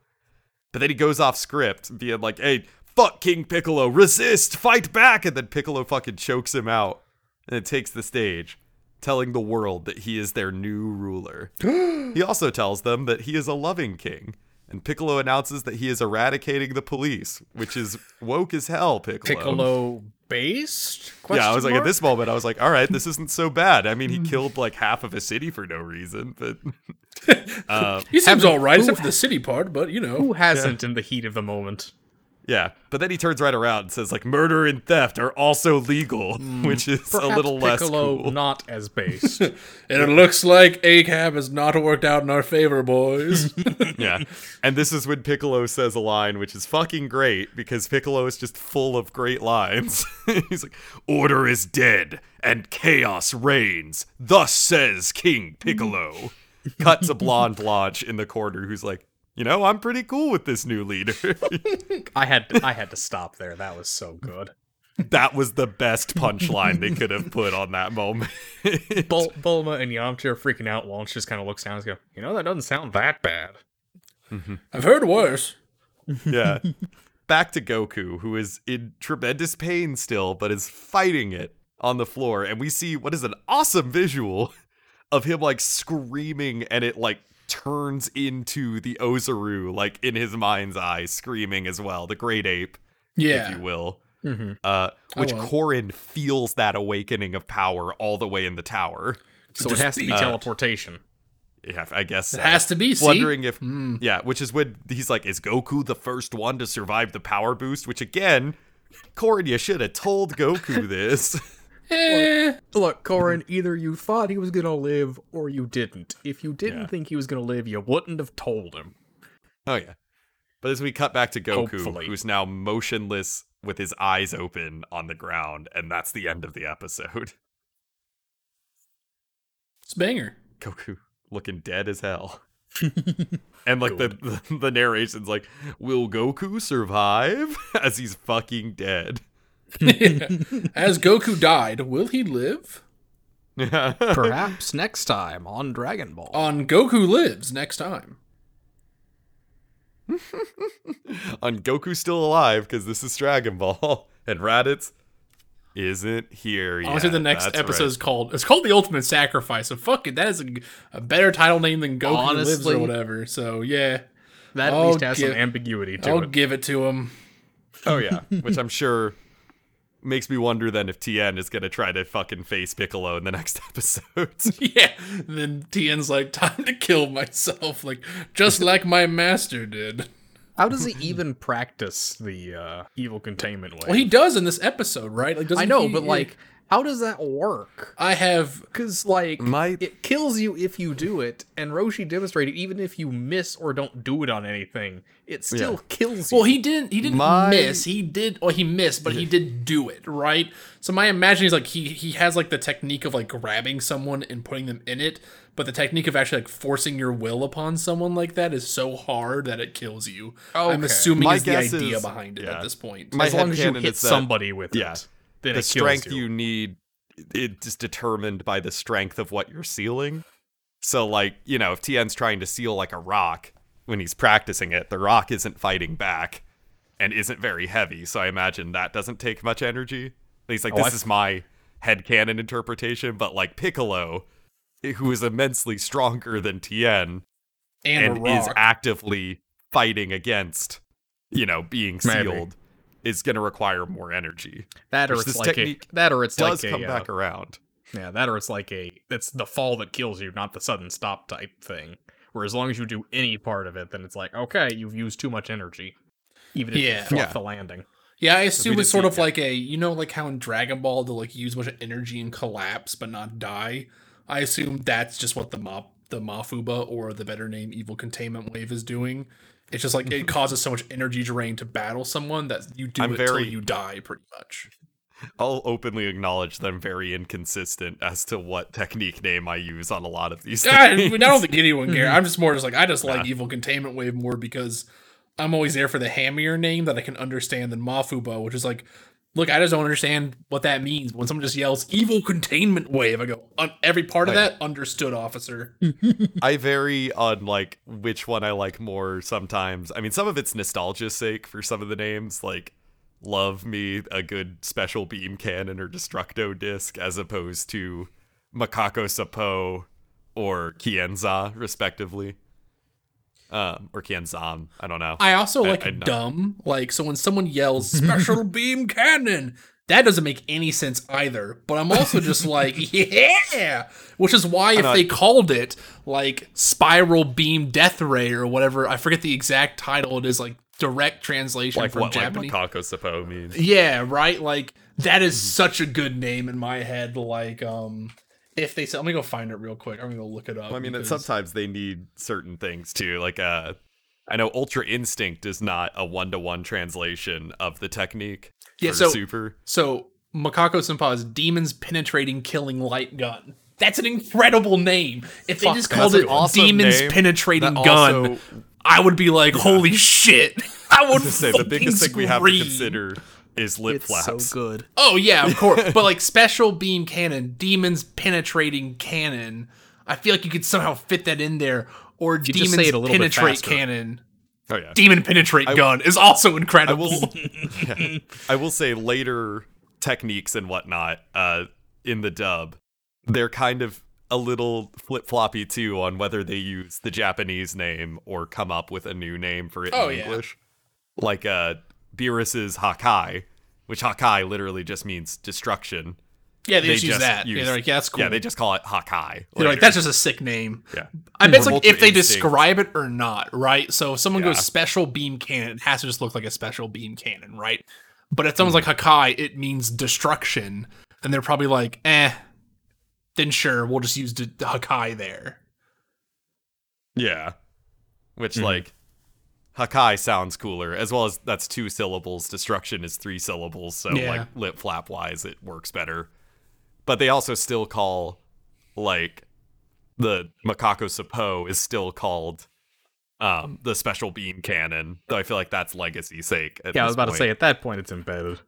But then he goes off script, being like, hey, fuck King Piccolo, resist, fight back. And then Piccolo fucking chokes him out and it takes the stage, telling the world that he is their new ruler. he also tells them that he is a loving king. And Piccolo announces that he is eradicating the police, which is woke as hell, Piccolo. Piccolo based? Yeah, I was like, Question at this moment, I was like, all right, this isn't so bad. I mean, he killed like half of a city for no reason, but uh, He seems Haven't- all right, except for the city part, but you know. Who hasn't in the heat of the moment? Yeah, but then he turns right around and says like murder and theft are also legal, hmm. which is a Perhaps little less Piccolo cool. not as based. And it looks like ACAB has not worked out in our favor, boys. yeah, and this is when Piccolo says a line which is fucking great because Piccolo is just full of great lines. He's like, "Order is dead and chaos reigns. Thus says King Piccolo." Cut to Blonde Launch in the corner, who's like, "You know, I'm pretty cool with this new leader." I had to, I had to stop there. That was so good. that was the best punchline they could have put on that moment. Bul- Bulma and Yamcha are freaking out. Launch just kind of looks down and goes, "You know that doesn't sound that bad." Mm-hmm. I've heard worse. yeah. Back to Goku, who is in tremendous pain still, but is fighting it on the floor. And we see what is an awesome visual of him like screaming, and it like turns into the Ozaru, like in his mind's eye, screaming as well, the great ape, yeah. if you will. Mm-hmm. Uh, which will. Korin feels that awakening of power all the way in the tower. So it has to be Uh, teleportation. Yeah, I guess It has to be, see? Wondering if, yeah, which is when he's like, is Goku the first one to survive the power boost? Which again, Korin, you should have told Goku this. Eh. Look, Korin, either you thought he was gonna live or you didn't. If you didn't Yeah. think he was gonna live, you wouldn't have told him. oh yeah. But as we cut back to Goku, Hopefully. who's now motionless with his eyes open on the ground, and that's the end of the episode. It's a banger. Goku looking dead as hell. and like the, the the narration's like, will Goku survive as he's fucking dead? As Goku died, will he live? Perhaps next time on Dragon Ball. On Goku Lives next time. on Goku still alive because this is Dragon Ball and Raditz isn't here yet. Honestly, the next That's episode right. is called it's called the Ultimate Sacrifice. So fuck it, that is a, a better title name than Goku Lives or whatever. So yeah, that at I'll least has give- some ambiguity to it. I'll it. give it to him. Oh yeah, which I'm sure makes me wonder then if Tien is gonna try to fucking face Piccolo in the next episode. Yeah. Then Tien's like, time to kill myself, like just like my master did. How does he even practice the uh, evil containment way? Well, he does in this episode, right? Like, I know, he- but like, how does that work? I have Because like, My- it kills you if you do it, and Roshi demonstrated even if you miss or don't do it on anything, it still Yeah. kills you. Well, he didn't. He didn't My- miss. He did. Well, he missed, but he did do it right. So my imagining is like he he has like the technique of like grabbing someone and putting them in it, but the technique of actually like forcing your will upon someone like that is so hard that it kills you. I'm assuming My is the idea is- behind it yeah. at this point. My as long as you hit is that- somebody with yeah, it, then the strength you. you need it's determined by the strength of what you're sealing. So like, you know, if Tien's trying to seal like a rock when he's practicing it, the rock isn't fighting back and isn't very heavy, so I imagine that doesn't take much energy. He's like, Oh, this I- is my head headcanon interpretation, but like Piccolo, who is immensely stronger than Tien And, and is actively fighting against, you know, being Maybe. Sealed, is going to require more energy. That or it's like a that or it's Does like come a uh, back around. yeah that or it's like a it's the fall that kills you, not the sudden stop type thing. Where as long as you do any part of it, then it's like okay, you've used too much energy, even if Yeah. you fluff Yeah. the landing. Yeah, I assume it's sort see- of like a you know like how in Dragon Ball they'll like use a bunch of energy and collapse but not die. I assume that's just what the mop the Mafuba or the better name Evil Containment Wave is doing. It's just like it mm-hmm. causes so much energy drain to battle someone that you do I'm it till you die, pretty much. I'll openly acknowledge that I'm very inconsistent as to what technique name I use on a lot of these God, I things. don't think anyone cares. Mm-hmm. I'm just more just like I just like Nah. Evil Containment Wave more because I'm always there for the hammier name that I can understand than Mafuba, which is like, look, I just don't understand what that means. When someone just yells "Evil Containment Wave," I go, "Un- every part of Right. that understood, officer. I vary on like which one I like more sometimes. I mean, some of it's nostalgia's sake for some of the names, like love me a good special beam cannon or destructo disc as opposed to Makankosappo or Kienza, respectively. Um, or Kienzan, I don't know. I also I- like I know. dumb. Like, so when someone yells "Special Beam Cannon," that doesn't make any sense either. But I'm also just like, yeah, which is why if they called it like Spiral Beam Death Ray or whatever, I forget the exact title. It is like direct translation like from what Japanese. like Makankosappo means. Yeah, right. Like that is such a good name in my head. Like, um, if they said, let me go find it real quick. I'm gonna go look it up. I mean, because- sometimes they need certain things too. Like, uh, I know Ultra Instinct is not a one to one translation of the technique. Yeah, for so- super. So Makako Senpai's Demons Penetrating Killing Light Gun. That's an incredible name. If they Fuck, just called it awesome Demons name Penetrating that Gun, also- I would be like, holy shit. I would to say the biggest thing we have to scream. consider is lip It's flaps. so good. Oh yeah, of course. but like special beam cannon, demons penetrating cannon. I feel like you could somehow fit that in there. Or just demons say it a little penetrate faster. cannon. Oh yeah. Demon penetrate gun is also I incredible. will. yeah. I will say later techniques and whatnot uh, in the dub, they're kind of a little flip floppy too on whether they use the Japanese name or come up with a new name for it Oh, in yeah. English. Like uh, Beerus's Hakai, which Hakai literally just means destruction. yeah, they, They just use that. use- yeah, they're like, yeah, that's cool. Yeah, they just call it Hakai. They're like, that's just a sick name. yeah. I bet it's like if they Instinct. describe it or not, right? So if someone goes special beam cannon, it has to just look like a special beam cannon, right? But if someone's like Hakai, it means destruction. And they're probably like, eh, then sure, we'll just use d- Hakai there. Yeah. Which. Mhm. like Hakai sounds cooler, as well as that's two syllables. Destruction is three syllables, so Yeah. like lip flap wise, it works better. But they also still call like the Makankosappo is still called um the special beam cannon. Though I feel like that's legacy sake. Yeah, I was about to say at that point it's embedded.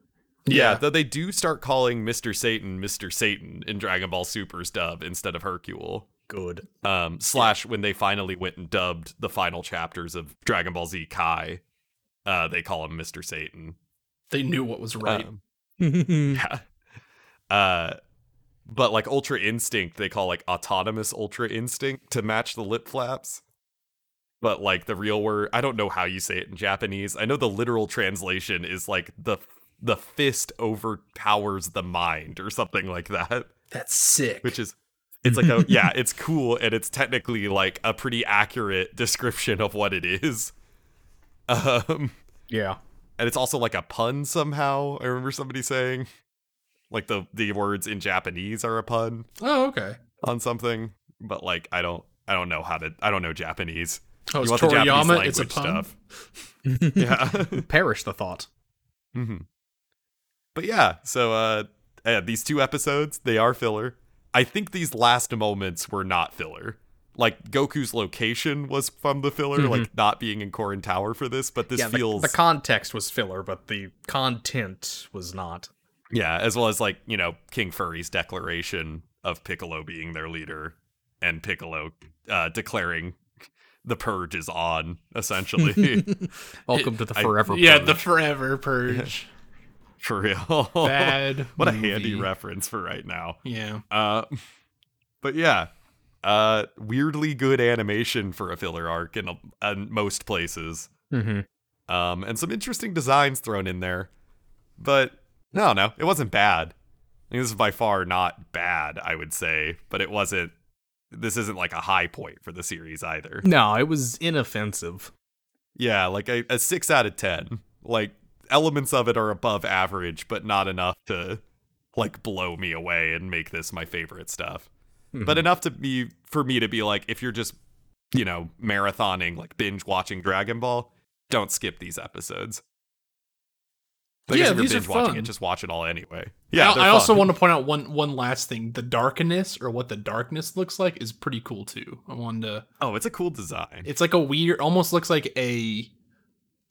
Yeah, Yeah. though they do start calling Mr. Satan Mr. Satan in Dragon Ball Super's dub instead of Hercule Good. um, slash when they finally went and dubbed the final chapters of Dragon Ball Z Kai, uh, they call him Mr. Satan. They knew what was right. Um, yeah. Uh, but like Ultra Instinct, they call like autonomous Ultra Instinct to match the lip flaps. But like the real word, I don't know how you say it in Japanese. I know the literal translation is like the the fist overpowers the mind or something like that That's sick. which is it's like a yeah it's cool and it's technically like a pretty accurate description of what it is um yeah. and it's also like a pun somehow i remember somebody saying like the the words in japanese are a pun oh, okay. on something but like i don't i don't know how to i don't know japanese Oh, it's Toriyama. It's a pun. stuff yeah Perish the thought. hmm But yeah, so uh, uh, these two episodes they are filler. I think these last moments were not filler. Like Goku's location was from the filler, like not being in Korin Tower for this, but this yeah, feels the context was filler, but the content was not. yeah, as well as like you know King Furry's declaration of Piccolo being their leader and Piccolo uh, declaring the purge is on, essentially. Welcome to the I- forever. Yeah, purge. the forever purge. For real. Bad. what a movie. handy reference for right now. Yeah. Uh, but yeah, uh, weirdly good animation for a filler arc in, a, in most places. Mm-hmm. Um, and some interesting designs thrown in there. But no, no, it wasn't bad. I mean, this is by far not bad, I would say, but it wasn't. This isn't like a high point for the series either. No, it was inoffensive. Yeah, like a, a six out of ten. Like elements of it are above average, but not enough to like blow me away and make this my favorite stuff. Hmm. But enough to be for me to be like, if you're just you know marathoning like binge watching Dragon Ball, don't skip these episodes. Guess Yeah, if you're these are watching fun. it, just watch it all anyway. Yeah, I, I also want to point out one one last thing. The darkness or what the darkness looks like is pretty cool too. I wanted to. Oh, it's a cool design. It's like a weird, almost looks like a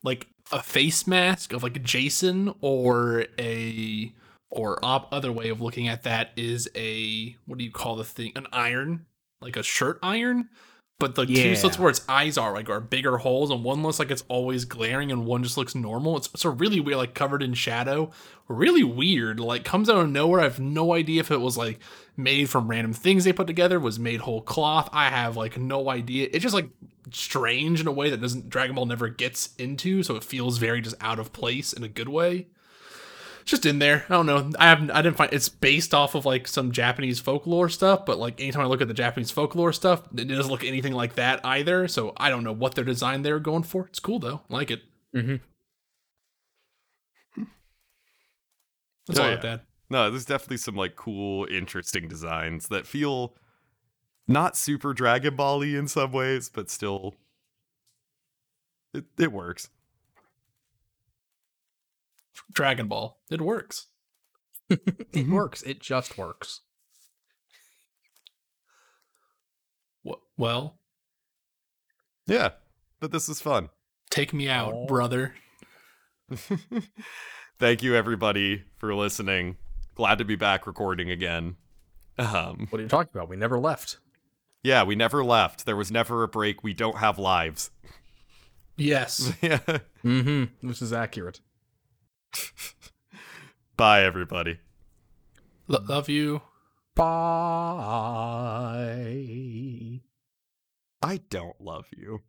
like a face mask of like Jason or a or op, other way of looking at that is a what do you call the thing? An iron, like a shirt iron. But the two Yeah. slits where its eyes are like are bigger holes, and one looks like it's always glaring, and one just looks normal. It's, it's a really weird, like covered in shadow, really weird. Like comes out of nowhere. I have no idea if it was like made from random things they put together, was made whole cloth. I have like no idea. It's just like strange in a way that doesn't Dragon Ball never gets into, so it feels very just out of place in a good way. It's just in there. I don't know. I haven't. I didn't find it's based off of like some Japanese folklore stuff, but like anytime I look at the Japanese folklore stuff, it doesn't look anything like that either. So I don't know what their design they're going for. It's cool though. I like it. Mm-hmm. That's Oh, all yeah. that. No, there's definitely some like cool, interesting designs that feel not super Dragon Ball y in some ways, but still it, it works. Dragon Ball. It works. It mm-hmm. works. It just works. Wh- Well, Yeah. But this is fun. take me out, Oh. brother. Thank you everybody for listening. Glad to be back recording again. Um What are you talking about? We never left. yeah, we never left. There was never a break. We don't have lives. Yes. yeah. Mm-hmm. This is accurate. Bye everybody. Lo- love you. Bye. I don't love you,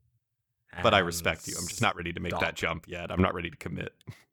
but I respect you. I'm just not ready to make that jump yet. I'm not ready to commit.